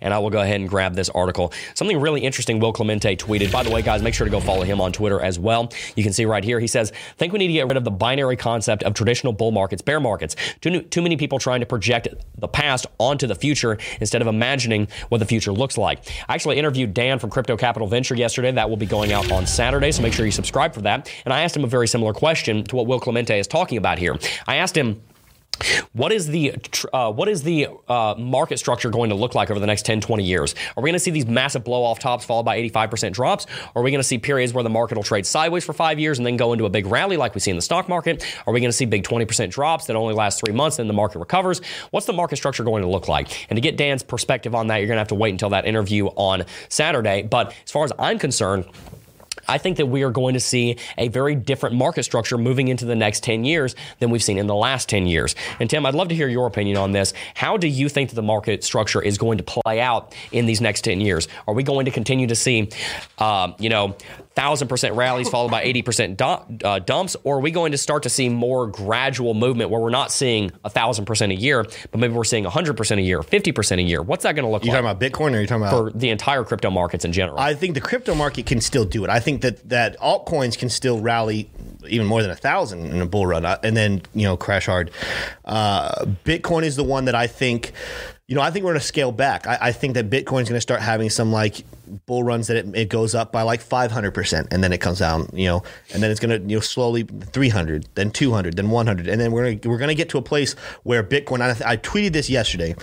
Speaker 1: and I will go ahead and grab this article. Something really interesting Will Clemente tweeted. By the way, guys, make sure to go follow him on Twitter as well. You can see right here, he says, I think we need to get rid of the binary concept of traditional bull markets, bear markets. Too, too many people trying to project the past onto the future instead of imagining what the future looks like. I actually interviewed Dan from Crypto Capital Venture yesterday. That will be going out on Saturday, so make sure you subscribe for that. And I asked him a very similar question to what Will Clemente is talking about here. I asked him, what is the uh, what is the uh, market structure going to look like over the next 10, 20 years? Are we going to see these massive blow off tops followed by 85% drops? Are we going to see periods where the market will trade sideways for five years and then go into a big rally like we see in the stock market? Are we going to see big 20% drops that only last three months and the market recovers? What's the market structure going to look like? And to get Dan's perspective on that, you're going to have to wait until that interview on Saturday. But as far as I'm concerned, I think that we are going to see a very different market structure moving into the next 10 years than we've seen in the last 10 years. And Tim, I'd love to hear your opinion on this. How do you think that the market structure is going to play out in these next 10 years? Are we going to continue to see, uh, you know, thousand percent rallies followed by 80% uh, dumps, or are we going to start to see more gradual movement where we're not seeing a thousand percent a year, but maybe we're seeing 100% a year, 50% a year? What's that going to look
Speaker 2: you
Speaker 1: like?
Speaker 2: You talking about Bitcoin or you talking about
Speaker 1: for the entire crypto markets in general?
Speaker 2: I think the crypto market can still do it. I think that that altcoins can still rally even more than a thousand in a bull run, uh, and then you know crash hard. Uh, Bitcoin is the one that I think you know, I think we're going to scale back. I, I think that Bitcoin is going to start having some like bull runs that it, it goes up by like 500% and then it comes down, you know, and then it's going to, you know, slowly 300, then 200, then 100. And then we're going to, we're going to get to a place where Bitcoin, I, I tweeted this yesterday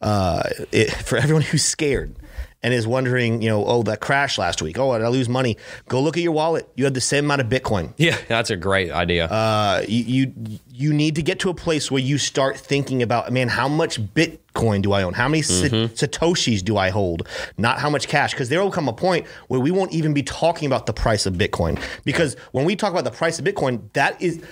Speaker 2: uh, it, for everyone who's scared and is wondering, you know, oh, that crash last week. Oh, did I lose money? Go look at your wallet. You have the same amount of Bitcoin.
Speaker 1: Yeah, that's a great idea.
Speaker 2: Uh, you, you you need to get to a place where you start thinking about, man, how much Bitcoin do I own? How many mm-hmm. satoshis do I hold? Not how much cash, because there will come a point where we won't even be talking about the price of Bitcoin. Because when we talk about the price of Bitcoin, that is,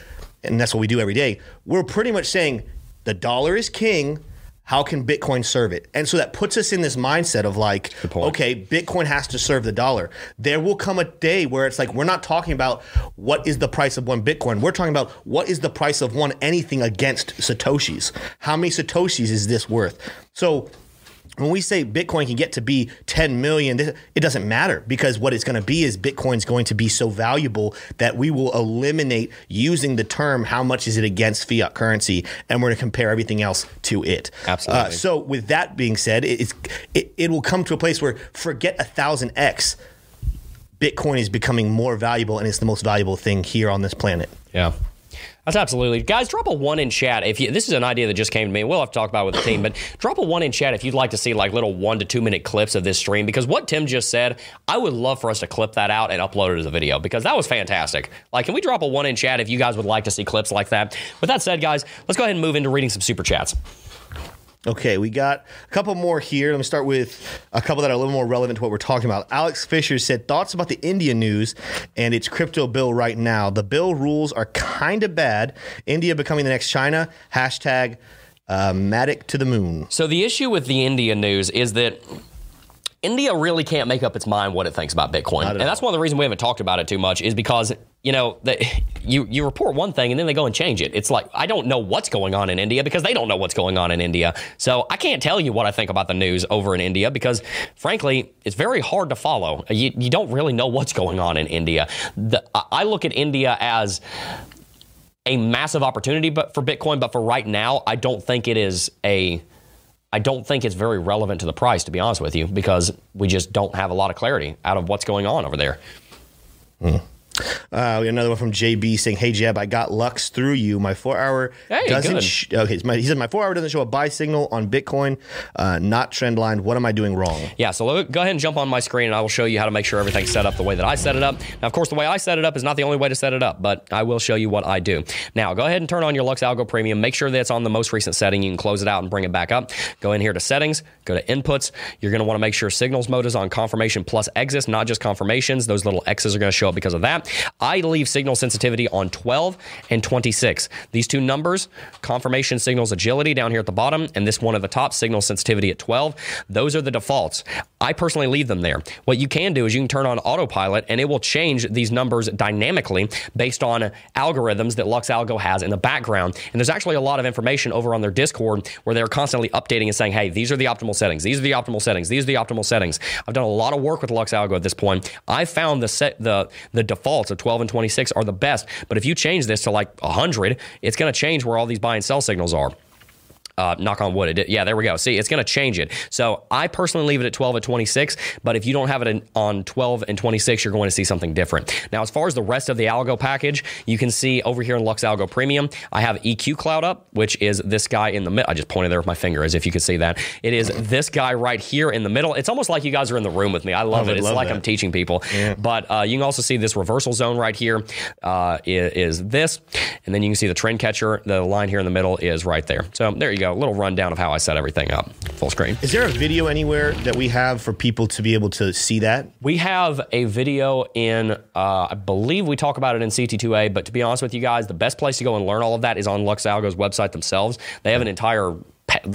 Speaker 2: and that's what we do every day. We're pretty much saying the dollar is king how can Bitcoin serve it? And so that puts us in this mindset of like, okay, Bitcoin has to serve the dollar. There will come a day where it's like we're not talking about what is the price of one Bitcoin. We're talking about what is the price of one anything against Satoshis. How many Satoshis is this worth? So when we say Bitcoin can get to be 10 million, it doesn't matter because what it's going to be is Bitcoin's going to be so valuable that we will eliminate using the term how much is it against fiat currency and we're going to compare everything else to it.
Speaker 1: Absolutely.
Speaker 2: Uh, so with that being said, it- it's it, it will come to a place where forget a thousand X. Bitcoin is becoming more valuable and it's the most valuable thing here on this planet.
Speaker 1: Yeah. That's absolutely. Guys, drop a one in chat. If you, this is an idea that just came to me, we'll have to talk about it with the team, but drop a one in chat if you'd like to see like little one to two minute clips of this stream because what Tim just said, I would love for us to clip that out and upload it as a video because that was fantastic. Like, can we drop a one in chat if you guys would like to see clips like that? With that said, guys, let's go ahead and move into reading some super chats.
Speaker 2: Okay, we got a couple more here. Let me start with a couple that are a little more relevant to what we're talking about. Alex Fisher said thoughts about the India news and its crypto bill right now. The bill rules are kind of bad. India becoming the next China. Hashtag uh, Matic to the moon.
Speaker 1: So the issue with the India news is that India really can't make up its mind what it thinks about Bitcoin, and that's one of the reasons we haven't talked about it too much. Is because you know you you report one thing and then they go and change it. It's like I don't know what's going on in India because they don't know what's going on in India. So I can't tell you what I think about the news over in India because frankly, it's very hard to follow. You you don't really know what's going on in India. The, I look at India as a massive opportunity but for Bitcoin, but for right now, I don't think it is a I don't think it's very relevant to the price, to be honest with you, because we just don't have a lot of clarity out of what's going on over there. Hmm.
Speaker 2: Uh, we got another one from JB saying, "Hey Jeb, I got Lux through you. My four hour
Speaker 1: Hey,
Speaker 2: doesn't. Sh- okay, my, he said my four hour doesn't show a buy signal on Bitcoin, uh, not trend line. What am I doing wrong?
Speaker 1: Yeah, so go ahead and jump on my screen and I will show you how to make sure everything's set up the way that I set it up. Now, of course, the way I set it up is not the only way to set it up, but I will show you what I do. Now, go ahead and turn on your Lux Algo Premium. Make sure that it's on the most recent setting. You can close it out and bring it back up. Go in here to settings, go to inputs. You're going to want to make sure signals mode is on confirmation plus exits, not just confirmations. Those little X's are going to show up because of that. I leave signal sensitivity on 12 and 26. These two numbers, confirmation signals agility down here at the bottom, and this one at the top, signal sensitivity at 12. Those are the defaults. I personally leave them there. What you can do is you can turn on autopilot and it will change these numbers dynamically based on algorithms that LuxAlgo has in the background. And there's actually a lot of information over on their Discord where they're constantly updating and saying, hey, these are the optimal settings, these are the optimal settings, these are the optimal settings. I've done a lot of work with LuxAlgo at this point. I found the set the the defaults of 12 and 26 are the best. But if you change this to like 100, it's going to change where all these buy and sell signals are. Uh, knock on wood. It did. Yeah, there we go. See, it's going to change it. So I personally leave it at 12 and 26, but if you don't have it in, on 12 and 26, you're going to see something different. Now, as far as the rest of the Algo package, you can see over here in Lux Algo Premium, I have EQ Cloud up, which is this guy in the middle. I just pointed there with my finger as if you could see that. It is this guy right here in the middle. It's almost like you guys are in the room with me. I love
Speaker 2: I
Speaker 1: it. It's
Speaker 2: love
Speaker 1: like
Speaker 2: that.
Speaker 1: I'm teaching people. But uh, you can also see this reversal zone right here uh, i- is this, and then you can see the trend catcher. The line here in the middle is right there. So there you go. A little rundown of how I set everything up. Full screen.
Speaker 2: Is there a video anywhere that we have for people to be able to see that?
Speaker 1: We have a video in, uh, I believe we talk about it in CT2A, but to be honest with you guys, the best place to go and learn all of that is on LuxAlgo's website themselves. They have an entire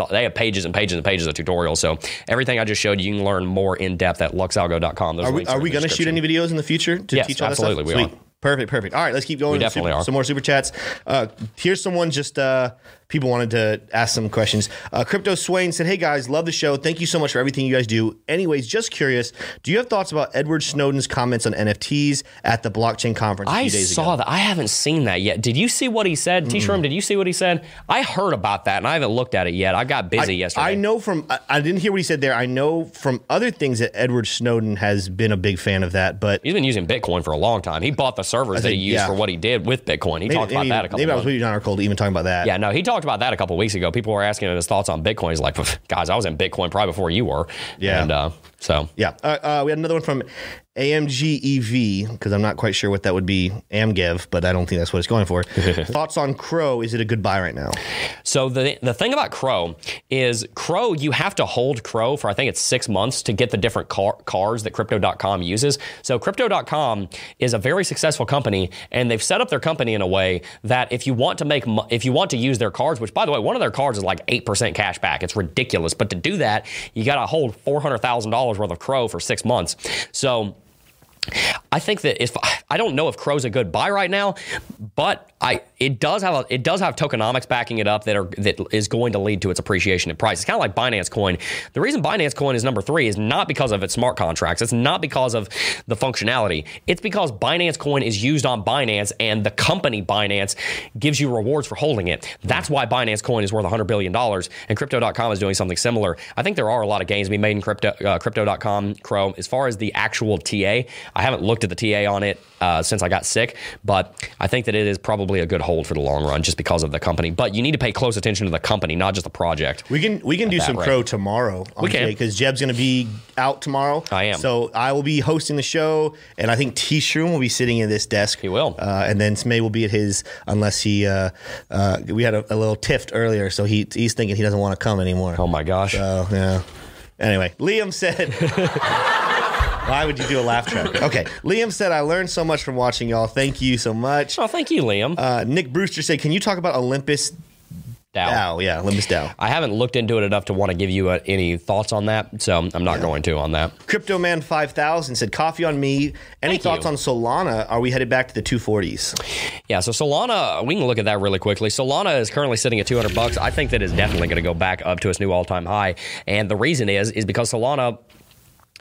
Speaker 1: they have pages and pages and pages of tutorials. So everything I just showed you, you can learn more in depth at luxalgo.com. Those
Speaker 2: Are we, are we going to shoot any videos in the future to
Speaker 1: Yes,
Speaker 2: teach all
Speaker 1: absolutely,
Speaker 2: that
Speaker 1: we
Speaker 2: stuff? Sweet. Perfect, perfect. All right, let's keep going.
Speaker 1: We definitely
Speaker 2: super-
Speaker 1: are.
Speaker 2: Some more super chats. Uh, here's someone just uh, people wanted to ask some questions. Uh, Crypto Swain said, "Hey guys, love the show. Thank you so much for everything you guys do. Anyways, just curious, do you have thoughts about Edward Snowden's comments on NFTs at the blockchain conference a
Speaker 1: I saw
Speaker 2: ago?
Speaker 1: that. I haven't seen that yet. Did you see what he said? T Shroom, did you see what he said? I heard about that and I haven't looked at it yet. I got busy yesterday.
Speaker 2: I know from I, I didn't hear what he said there. I know from other things that Edward Snowden has been a big fan of that, but
Speaker 1: He's been using Bitcoin for a long time. He bought the servers that he used
Speaker 2: yeah.
Speaker 1: for what he did with Bitcoin. He
Speaker 2: maybe,
Speaker 1: talked about
Speaker 2: maybe,
Speaker 1: that a couple
Speaker 2: maybe I was
Speaker 1: months.
Speaker 2: reading an article even talking about that.
Speaker 1: Yeah, no, he talked about that a couple weeks ago. People were asking him his thoughts on Bitcoin. He's like, guys, I was in Bitcoin probably before you were.
Speaker 2: Yeah.
Speaker 1: And uh, so,
Speaker 2: Yeah. Uh, uh, we had another one from AMG EV, because I'm not quite sure what that would be, AMGEV, but I don't think that's what it's going for. Thoughts on CRO? Is it a good buy right now?
Speaker 1: So the the thing about CRO is CRO, you have to hold CRO for I think it's six months to get the different car, cars that Crypto.com uses. So Crypto.com is a very successful company, and they've set up their company in a way that if you want to make if you want to use their cards, which by the way, one of their cards is like eight percent cash back. It's ridiculous, but to do that, you got to hold four hundred thousand dollars worth of CRO for six months. So I think that if I don't know if CRO's a good buy right now, but I it does have a, it does have tokenomics backing it up that are that is going to lead to its appreciation in price. It's kind of like Binance Coin. The reason Binance Coin is number three is not because of its smart contracts. It's not because of the functionality. It's because Binance Coin is used on Binance and the company Binance gives you rewards for holding it. That's why Binance Coin is worth 100 billion dollars, and Crypto.com is doing something similar. I think there are a lot of gains to be made in crypto uh, Crypto.com CRO as far as the actual TA. I haven't looked at the TA on it uh, since I got sick, but I think that it is probably a good hold for the long run just because of the company. But you need to pay close attention to the company, not just the project.
Speaker 2: We can we can do some
Speaker 1: rate.
Speaker 2: crow tomorrow.
Speaker 1: We can.
Speaker 2: because Jeb's going to be out tomorrow.
Speaker 1: I am.
Speaker 2: So I will be hosting the show, and I think T Shroom will be sitting in this desk.
Speaker 1: He will.
Speaker 2: uh, and then Smay will be at his unless he. Uh, uh, we had a, a little tiff earlier, so he he's thinking he doesn't want to come anymore.
Speaker 1: Oh my gosh.
Speaker 2: So yeah. Anyway, Liam said. Why would you do a laugh track? Okay, Liam said, "I learned so much from watching y'all. Thank you so much."
Speaker 1: oh, thank you, Liam.
Speaker 2: Uh, Nick Brewster said, "Can you talk about Olympus
Speaker 1: DAO.
Speaker 2: DAO? Yeah, Olympus DAO.
Speaker 1: I haven't looked into it enough to want to give you uh, any thoughts on that, so I'm not going to on that.
Speaker 2: Crypto Man 5000 said, Coffee on me. Any
Speaker 1: Thank
Speaker 2: thoughts
Speaker 1: you.
Speaker 2: on Solana? Are we headed back to the 240s?
Speaker 1: Yeah, so Solana, we can look at that really quickly. Solana is currently sitting at 200 bucks. I think that is definitely going to go back up to its new all-time high, and the reason is is because Solana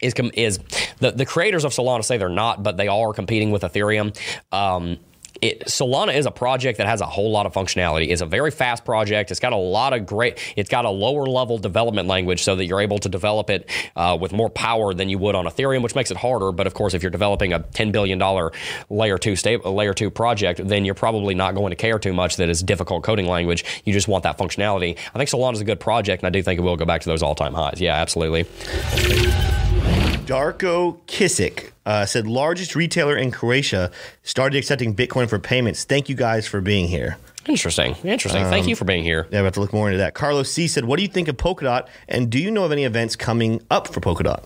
Speaker 1: is is the the creators of Solana say they're not, but they are competing with Ethereum. Um, it, Solana is a project that has a whole lot of functionality. It's a very fast project. It's got a lot of great. It's got a lower level development language so that you're able to develop it uh, with more power than you would on Ethereum, which makes it harder. But of course, if you're developing a ten billion dollar layer two sta- layer two project, then you're probably not going to care too much that it's difficult coding language. You just want that functionality. I think Solana is a good project, and I do think it will go back to those all time highs. Yeah, absolutely.
Speaker 2: Darko Kissick uh, said, largest retailer in Croatia started accepting Bitcoin for payments. Thank you guys for being here.
Speaker 1: Interesting. Interesting. Thank you for being here.
Speaker 2: Yeah, we have to look more into that. Carlos C said, what do you think of Polkadot? And do you know of any events coming up for Polkadot?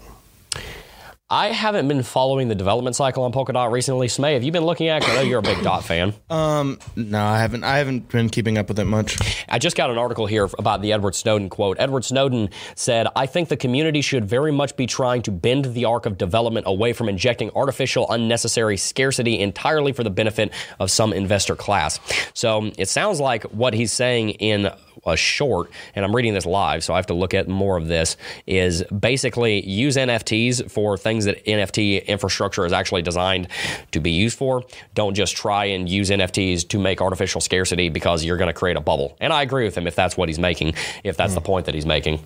Speaker 1: I haven't been following the development cycle on Polkadot recently. Smay, have you been looking at? it? I know you're a big dot fan.
Speaker 3: Um, no, I haven't. I haven't been keeping up with it much.
Speaker 1: I just got an article here about the Edward Snowden quote. Edward Snowden said, I think the community should very much be trying to bend the arc of development away from injecting artificial, unnecessary scarcity entirely for the benefit of some investor class. So it sounds like what he's saying in a short, and I'm reading this live, so I have to look at more of this, is basically use NFTs for things that NFT infrastructure is actually designed to be used for. Don't just try and use NFTs to make artificial scarcity because you're going to create a bubble. And I agree with him if that's what he's making, if that's the hmm. point that he's making.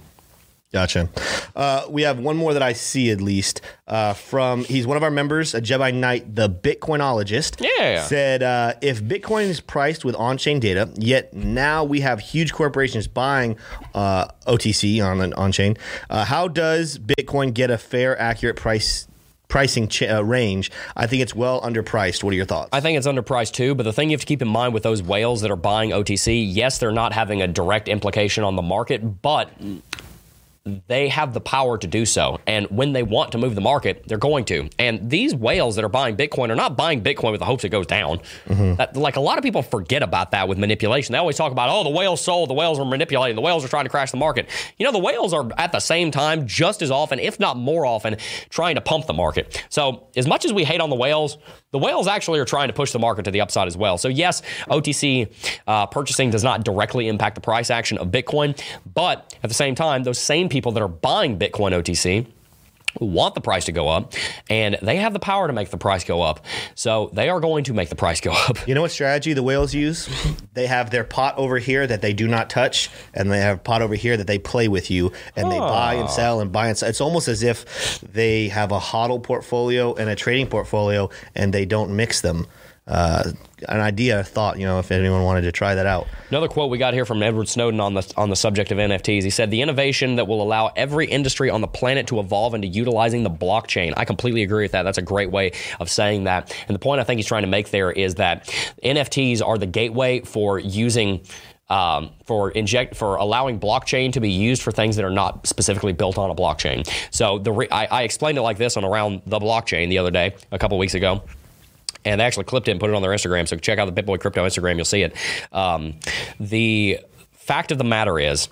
Speaker 2: Gotcha. Uh, we have one more that I see at least uh, from he's one of our members, a Jedi Knight, the Bitcoinologist.
Speaker 1: Yeah.
Speaker 2: Said uh, if Bitcoin is priced with on-chain data, yet now we have huge corporations buying uh, OTC on an on-chain, uh, how does Bitcoin get a fair, accurate price? Pricing ch- uh, range, I think it's well underpriced. What are your thoughts?
Speaker 1: I think it's underpriced too, but the thing you have to keep in mind with those whales that are buying OTC, yes, they're not having a direct implication on the market, but they have the power to do so. And when they want to move the market, they're going to. And these whales that are buying Bitcoin are not buying Bitcoin with the hopes it goes down. Mm-hmm. That, like a lot of people forget about that with manipulation. They always talk about, oh, the whales sold, the whales are manipulating, the whales are trying to crash the market. You know, the whales are at the same time just as often, if not more often, trying to pump the market. So as much as we hate on the whales, the whales actually are trying to push the market to the upside as well. So yes, OTC uh, purchasing does not directly impact the price action of Bitcoin, but at the same time, those same people that are buying Bitcoin OTC want the price to go up and they have the power to make the price go up. So they are going to make the price go up.
Speaker 2: You know what strategy the whales use? They have their pot over here that they do not touch, and they have a pot over here that they play with you, and they buy and ah. sell and buy and sell. It's almost as if they have a hodl portfolio and a trading portfolio, and they don't mix them. Uh, an idea, a thought. You know, if anyone wanted to try that out.
Speaker 1: Another quote we got here from Edward Snowden on the on the subject of NFTs. He said, "The innovation that will allow every industry on the planet to evolve into utilizing the blockchain." I completely agree with that. That's a great way of saying that. And the point I think he's trying to make there is that NFTs are the gateway for using um, for inject for allowing blockchain to be used for things that are not specifically built on a blockchain. So the re- I, I explained it like this on around the blockchain the other day, a couple weeks ago and they actually clipped it and put it on their Instagram. So check out the BitBoy Crypto Instagram, you'll see it. Um, the fact of the matter is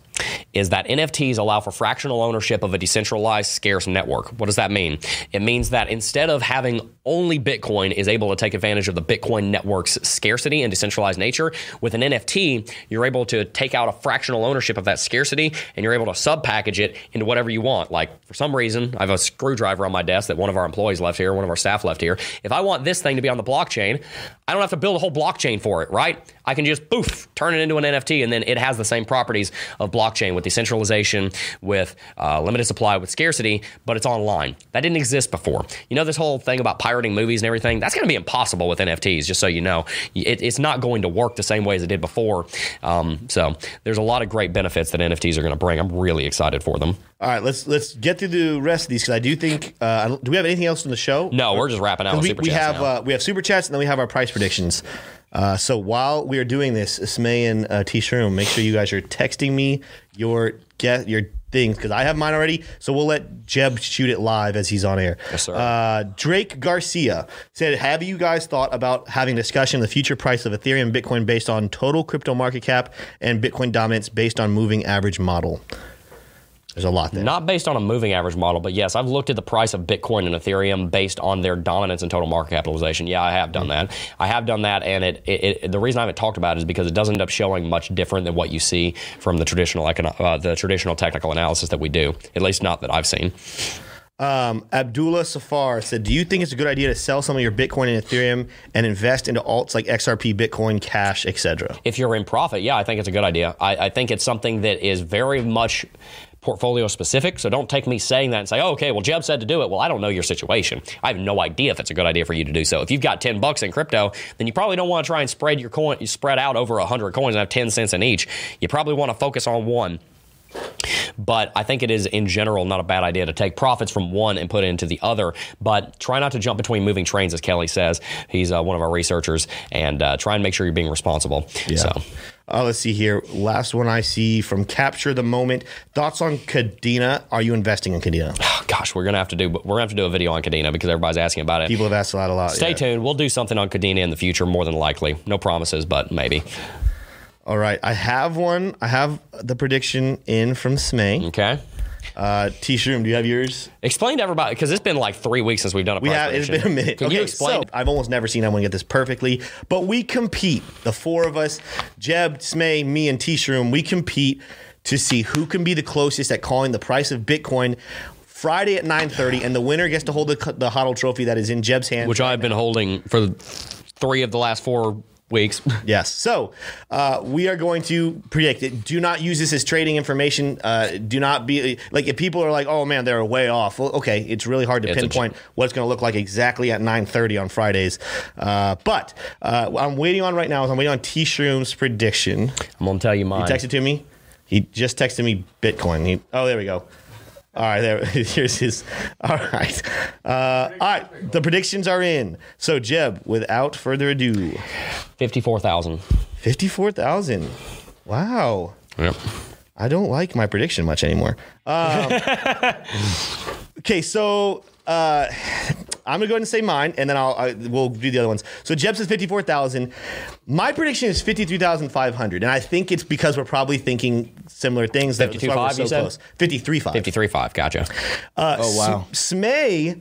Speaker 1: is that NFTs allow for fractional ownership of a decentralized scarce network. What does that mean? It means that instead of having only Bitcoin is able to take advantage of the Bitcoin network's scarcity and decentralized nature, with an NFT, you're able to take out a fractional ownership of that scarcity and you're able to sub-package it into whatever you want. Like for some reason, I have a screwdriver on my desk that one of our employees left here, one of our staff left here. If I want this thing to be on the blockchain, I don't have to build a whole blockchain for it, right? I can just poof, turn it into an NFT and then it has the same properties of blockchain with decentralization, with uh, limited supply, with scarcity, but it's online. That didn't exist before. You know, this whole thing about pirating movies and everything, that's going to be impossible with NFTs, just so you know. It, it's not going to work the same way as it did before. Um, so there's a lot of great benefits that NFTs are going to bring. I'm really excited for them.
Speaker 2: All right, let's let's get through the rest of these because I do think. Uh, do we have anything else in the show?
Speaker 1: No, we're just wrapping out with
Speaker 2: we,
Speaker 1: super
Speaker 2: we
Speaker 1: chats
Speaker 2: have uh, we have super chats and then we have our price predictions. Uh, so while we are doing this, Smay and uh, T Shroom, make sure you guys are texting me your get your things because I have mine already. So we'll let Jeb shoot it live as he's on air.
Speaker 1: Yes, sir.
Speaker 2: Uh, Drake Garcia said, "Have you guys thought about having discussion of the future price of Ethereum, Bitcoin based on total crypto market cap and Bitcoin dominance based on moving average model?" There's a lot there.
Speaker 1: Not based on a moving average model, but yes, I've looked at the price of Bitcoin and Ethereum based on their dominance and total market capitalization. Yeah, I have done that. I have done that, and it, it, it the reason I haven't talked about it is because it doesn't end up showing much different than what you see from the traditional econo- uh, the traditional technical analysis that we do. At least not that I've seen.
Speaker 2: Um, Abdullah Safar said, "Do you think it's a good idea to sell some of your Bitcoin and Ethereum and invest into alts like XRP, Bitcoin, Cash, etc.?"
Speaker 1: If you're in profit, yeah, I think it's a good idea. I, I think it's something that is very much portfolio specific. So don't take me saying that and say, oh, okay, well, Jeb said to do it. Well, I don't know your situation. I have no idea if it's a good idea for you to do so. If you've got 10 bucks in crypto, then you probably don't want to try and spread your coin, you spread out over 100 coins and have 10 cents in each. You probably want to focus on one. But I think it is, in general, not a bad idea to take profits from one and put it into the other. But try not to jump between moving trains, as Kelly says. He's uh, one of our researchers, and uh, try and make sure you're being responsible. So.
Speaker 2: Uh, let's see here. Last one I see from Capture the Moment. Thoughts on Kadena? Are you investing in Kadena?
Speaker 1: Oh, gosh, we're gonna have to do we're gonna have to do a video on Kadena because everybody's asking about it.
Speaker 2: People have asked a lot, a lot.
Speaker 1: Stay
Speaker 2: yeah.
Speaker 1: tuned. We'll do something on Kadena in the future, more than likely. No promises, but maybe.
Speaker 2: All right, I have one. I have the prediction in from Smay.
Speaker 1: Okay.
Speaker 2: Uh, T Shroom, do you have yours?
Speaker 1: Explain to everybody because it's been like three weeks since we've done a.
Speaker 2: We have. It's been a minute.
Speaker 1: Can
Speaker 2: okay,
Speaker 1: you explain?
Speaker 2: So I've almost never seen anyone get this perfectly, but we compete. The four of us, Jeb, Smay, me, and T Shroom, we compete to see who can be the closest at calling the price of Bitcoin. Friday at 9:30, and the winner gets to hold the, the HODL trophy that is in Jeb's hand.
Speaker 1: which I've been holding for three of the last four weeks.
Speaker 2: Yes. So uh, we are going to predict it. Do not use this as trading information. Uh, do not be like if people are like, "Oh man, they're way off." Well, okay, it's really hard to
Speaker 1: It's
Speaker 2: pinpoint what it's going to look like exactly at 9:30 on Fridays. Uh, but uh, what I'm waiting on right now is I'm waiting on T Shroom's prediction.
Speaker 1: I'm gonna tell you mine.
Speaker 2: He texted to me. He just texted me Bitcoin. He, oh, there we go. All right, there. Here's his. All right, uh, all right. The predictions are in. So Jeb, without further ado,
Speaker 1: Fifty-four thousand.
Speaker 2: fifty-four thousand. Wow.
Speaker 1: Yep.
Speaker 2: I don't like my prediction much anymore. Um, okay, so uh, I'm gonna go ahead and say mine, and then I'll I, we'll do the other ones. So Jeb says fifty four thousand. My prediction is fifty three thousand five hundred, and I think it's because we're probably thinking similar things. That's why we're
Speaker 1: 52.5 you said?
Speaker 2: Fifty three five.
Speaker 1: Fifty-three five. Gotcha.
Speaker 2: Uh,
Speaker 3: Oh, wow.
Speaker 2: S- Smay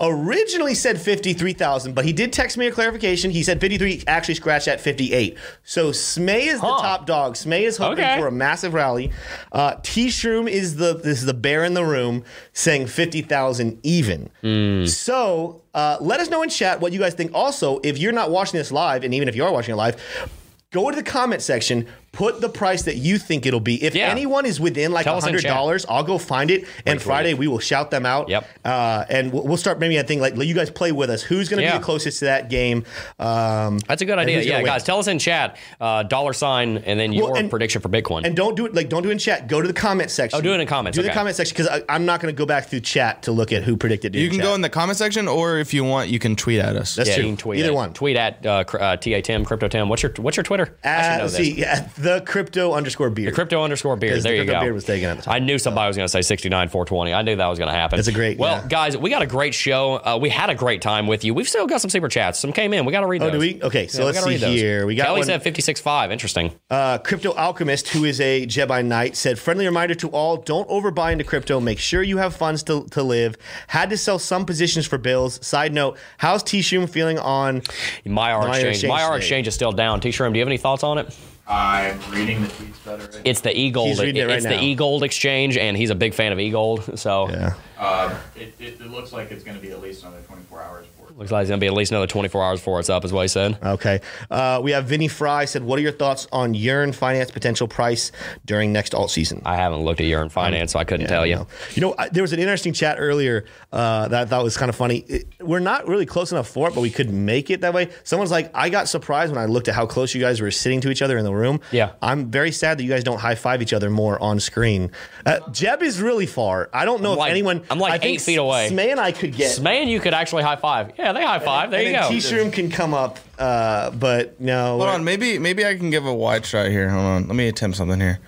Speaker 2: originally said 53,000, but he did text me a clarification. He said 53 actually scratched at 58. So Smay is the top dog. Smay is hoping
Speaker 1: Okay.
Speaker 2: for a massive rally. Uh, T Shroom is the this is the bear in the room saying 50,000 even.
Speaker 1: Hmm.
Speaker 2: So uh, let us know in chat what you guys think. Also, if you're not watching this live, and even if you are watching it live, go to the comment section, put the price that you think it'll be. If
Speaker 1: Yeah.
Speaker 2: anyone is within like
Speaker 1: Tell
Speaker 2: hundred dollars, I'll go find it. And
Speaker 1: Retweet
Speaker 2: Friday
Speaker 1: it.
Speaker 2: we will shout them out.
Speaker 1: Yep.
Speaker 2: Uh, and we'll, we'll start maybe I thing like you guys play with us. Who's going to
Speaker 1: Yeah.
Speaker 2: be the closest to that game? Um,
Speaker 1: That's a good idea. Yeah, guys, tell us in chat uh, dollar sign and then your
Speaker 2: Well, and-
Speaker 1: prediction for Bitcoin.
Speaker 2: And don't do it like don't do it in chat. Go to the comment section.
Speaker 1: Oh, do it in comments,
Speaker 2: Do the comment section because I'm not going to go back through chat to look at who predicted.
Speaker 3: You
Speaker 2: in
Speaker 3: can
Speaker 2: chat.
Speaker 3: go in the comment section, or if you want, you can tweet at us.
Speaker 2: That's
Speaker 1: yeah,
Speaker 2: true.
Speaker 1: you can tweet
Speaker 2: Either
Speaker 1: at,
Speaker 2: one.
Speaker 1: Tweet at uh, uh, ta Tim Crypto Tim. What's your What's your Twitter? I
Speaker 2: Uh,
Speaker 1: know
Speaker 2: let's
Speaker 1: this.
Speaker 2: see, yeah, the crypto underscore beer.
Speaker 1: Crypto underscore beard.
Speaker 2: 'Cause the
Speaker 1: There you go.
Speaker 2: beard was taken at the time.
Speaker 1: I knew somebody was going to say 69 420. I knew that was going to happen.
Speaker 2: That's a great-
Speaker 1: Well,
Speaker 2: yeah.
Speaker 1: guys, we got a great show. Uh, we had a great time with you. We've still got some super chats. Some came in. We got to read
Speaker 2: Oh,
Speaker 1: those.
Speaker 2: do we? Okay, so
Speaker 1: Yeah,
Speaker 2: let's see
Speaker 1: those.
Speaker 2: here. We got
Speaker 1: Kelly
Speaker 2: one.
Speaker 1: said 56.5. Interesting.
Speaker 2: Uh, crypto Alchemist, who is a Jedi Knight, said, "Friendly reminder to all: don't overbuy into crypto. Make sure you have funds to, to live. Had to sell some positions for bills. Side note: How's T Shroom feeling on?
Speaker 1: My R exchange.
Speaker 2: exchange
Speaker 1: My R exchange is still down. T Shroom, do you have any thoughts on it?
Speaker 4: I'm reading the tweets better. Right
Speaker 1: It's the E Gold.
Speaker 2: He's reading it right
Speaker 1: it's
Speaker 2: now.
Speaker 1: the E Gold exchange, and he's a big fan of E Gold. So
Speaker 2: Yeah,
Speaker 4: uh, it, it, it looks like it's going to be at least another 24 hours for it.
Speaker 1: Looks like it's gonna be at least another 24 hours before it's up, is what he said.
Speaker 2: okay. Uh, we have Vinny Fry said, "What are your thoughts on Yearn Finance potential price during next alt season?"
Speaker 1: I haven't looked at Yearn Finance, so I couldn't
Speaker 2: Yeah,
Speaker 1: tell
Speaker 2: I
Speaker 1: you.
Speaker 2: know. You know, I, there was an interesting chat earlier uh, that I thought was kind of funny. It- we're not really close enough for it, but we could make it that way. Someone's like, I got surprised when I looked at how close you guys were sitting to each other in the room.
Speaker 1: Yeah.
Speaker 2: I'm very sad that you guys don't high five each other more on screen. Uh, Jeb is really far. I don't know
Speaker 1: I'm
Speaker 2: if
Speaker 1: like-
Speaker 2: anyone.
Speaker 1: I'm like
Speaker 2: I
Speaker 1: eight feet away.
Speaker 2: Smay and I could get.
Speaker 1: Man, you could actually high five. Yeah, they high five. There
Speaker 2: and
Speaker 1: you
Speaker 2: then
Speaker 1: go.
Speaker 2: T-Shroom can come up, uh, but no.
Speaker 3: Hold on, maybe maybe I can give a wide shot here. Hold on, let me attempt something here.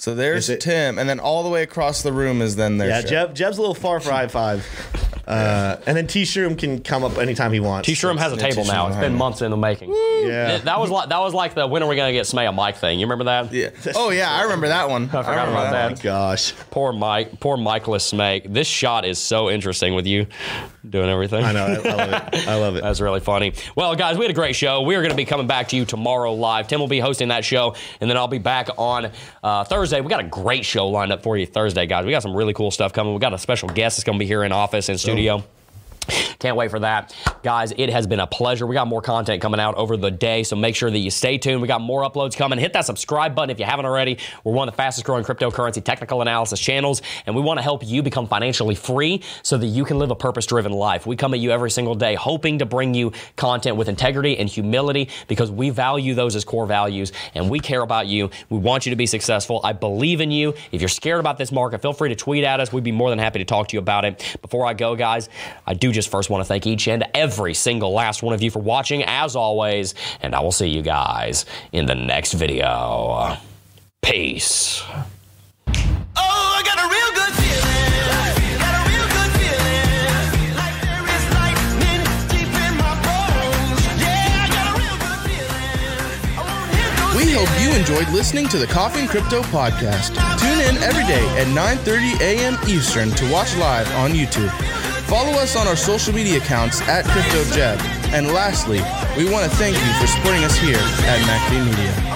Speaker 3: So there's
Speaker 2: it-
Speaker 3: Tim, and then all the way across the room is then there's
Speaker 2: Yeah, Jeb, Jeb's a little far for high five. Uh, and then T-Shroom can come up anytime he wants.
Speaker 1: T Shroom has a
Speaker 3: Yeah,
Speaker 1: table now. It's been months in the making.
Speaker 2: Yeah.
Speaker 1: Th- That was like that was like the when are we gonna get Smay a mic thing? You remember that?
Speaker 3: Yeah. Oh yeah, I remember that one. I
Speaker 1: forgot
Speaker 3: remember
Speaker 1: about
Speaker 2: Oh
Speaker 1: that.
Speaker 2: my gosh.
Speaker 1: Poor Mike, poor Michaelis Smay. This shot is so interesting with you doing everything.
Speaker 2: I know. I, I love it. I love it.
Speaker 1: That's really funny. Well, guys, we had a great show. We are going to be coming back to you tomorrow live. Tim will be hosting that show, and then I'll be back on uh, Thursday. We got a great show lined up for you Thursday, guys. We got some really cool stuff coming. We got a special guest that's going to be here in office in studio. Can't wait for that. Guys, it has been a pleasure. We got more content coming out over the day, so make sure that you stay tuned. We got more uploads coming. Hit that subscribe button if you haven't already. We're one of the fastest growing cryptocurrency technical analysis channels, and we want to help you become financially free so that you can live a purpose driven life. We come at you every single day hoping to bring you content with integrity and humility because we value those as core values and we care about you. We want you to be successful. I believe in you. If you're scared about this market, feel free to tweet at us. We'd be more than happy to talk to you about it. Before I go, guys, I do just first want to thank each and every single last one of you for watching, as always, and I will see you guys in the next video. Peace.
Speaker 5: Oh, I got a real good feeling. Got a real good feeling. Like there is lightning deep in my bones. Yeah, I got a real good feeling. I won't hit those
Speaker 3: We hope you enjoyed listening to the Coffee and Crypto podcast. Tune in every day at 9:30 a.m. Eastern to watch live on YouTube. Follow us on our social media accounts at CryptoJeb. And lastly, we want to thank you for supporting us here at MacD Media.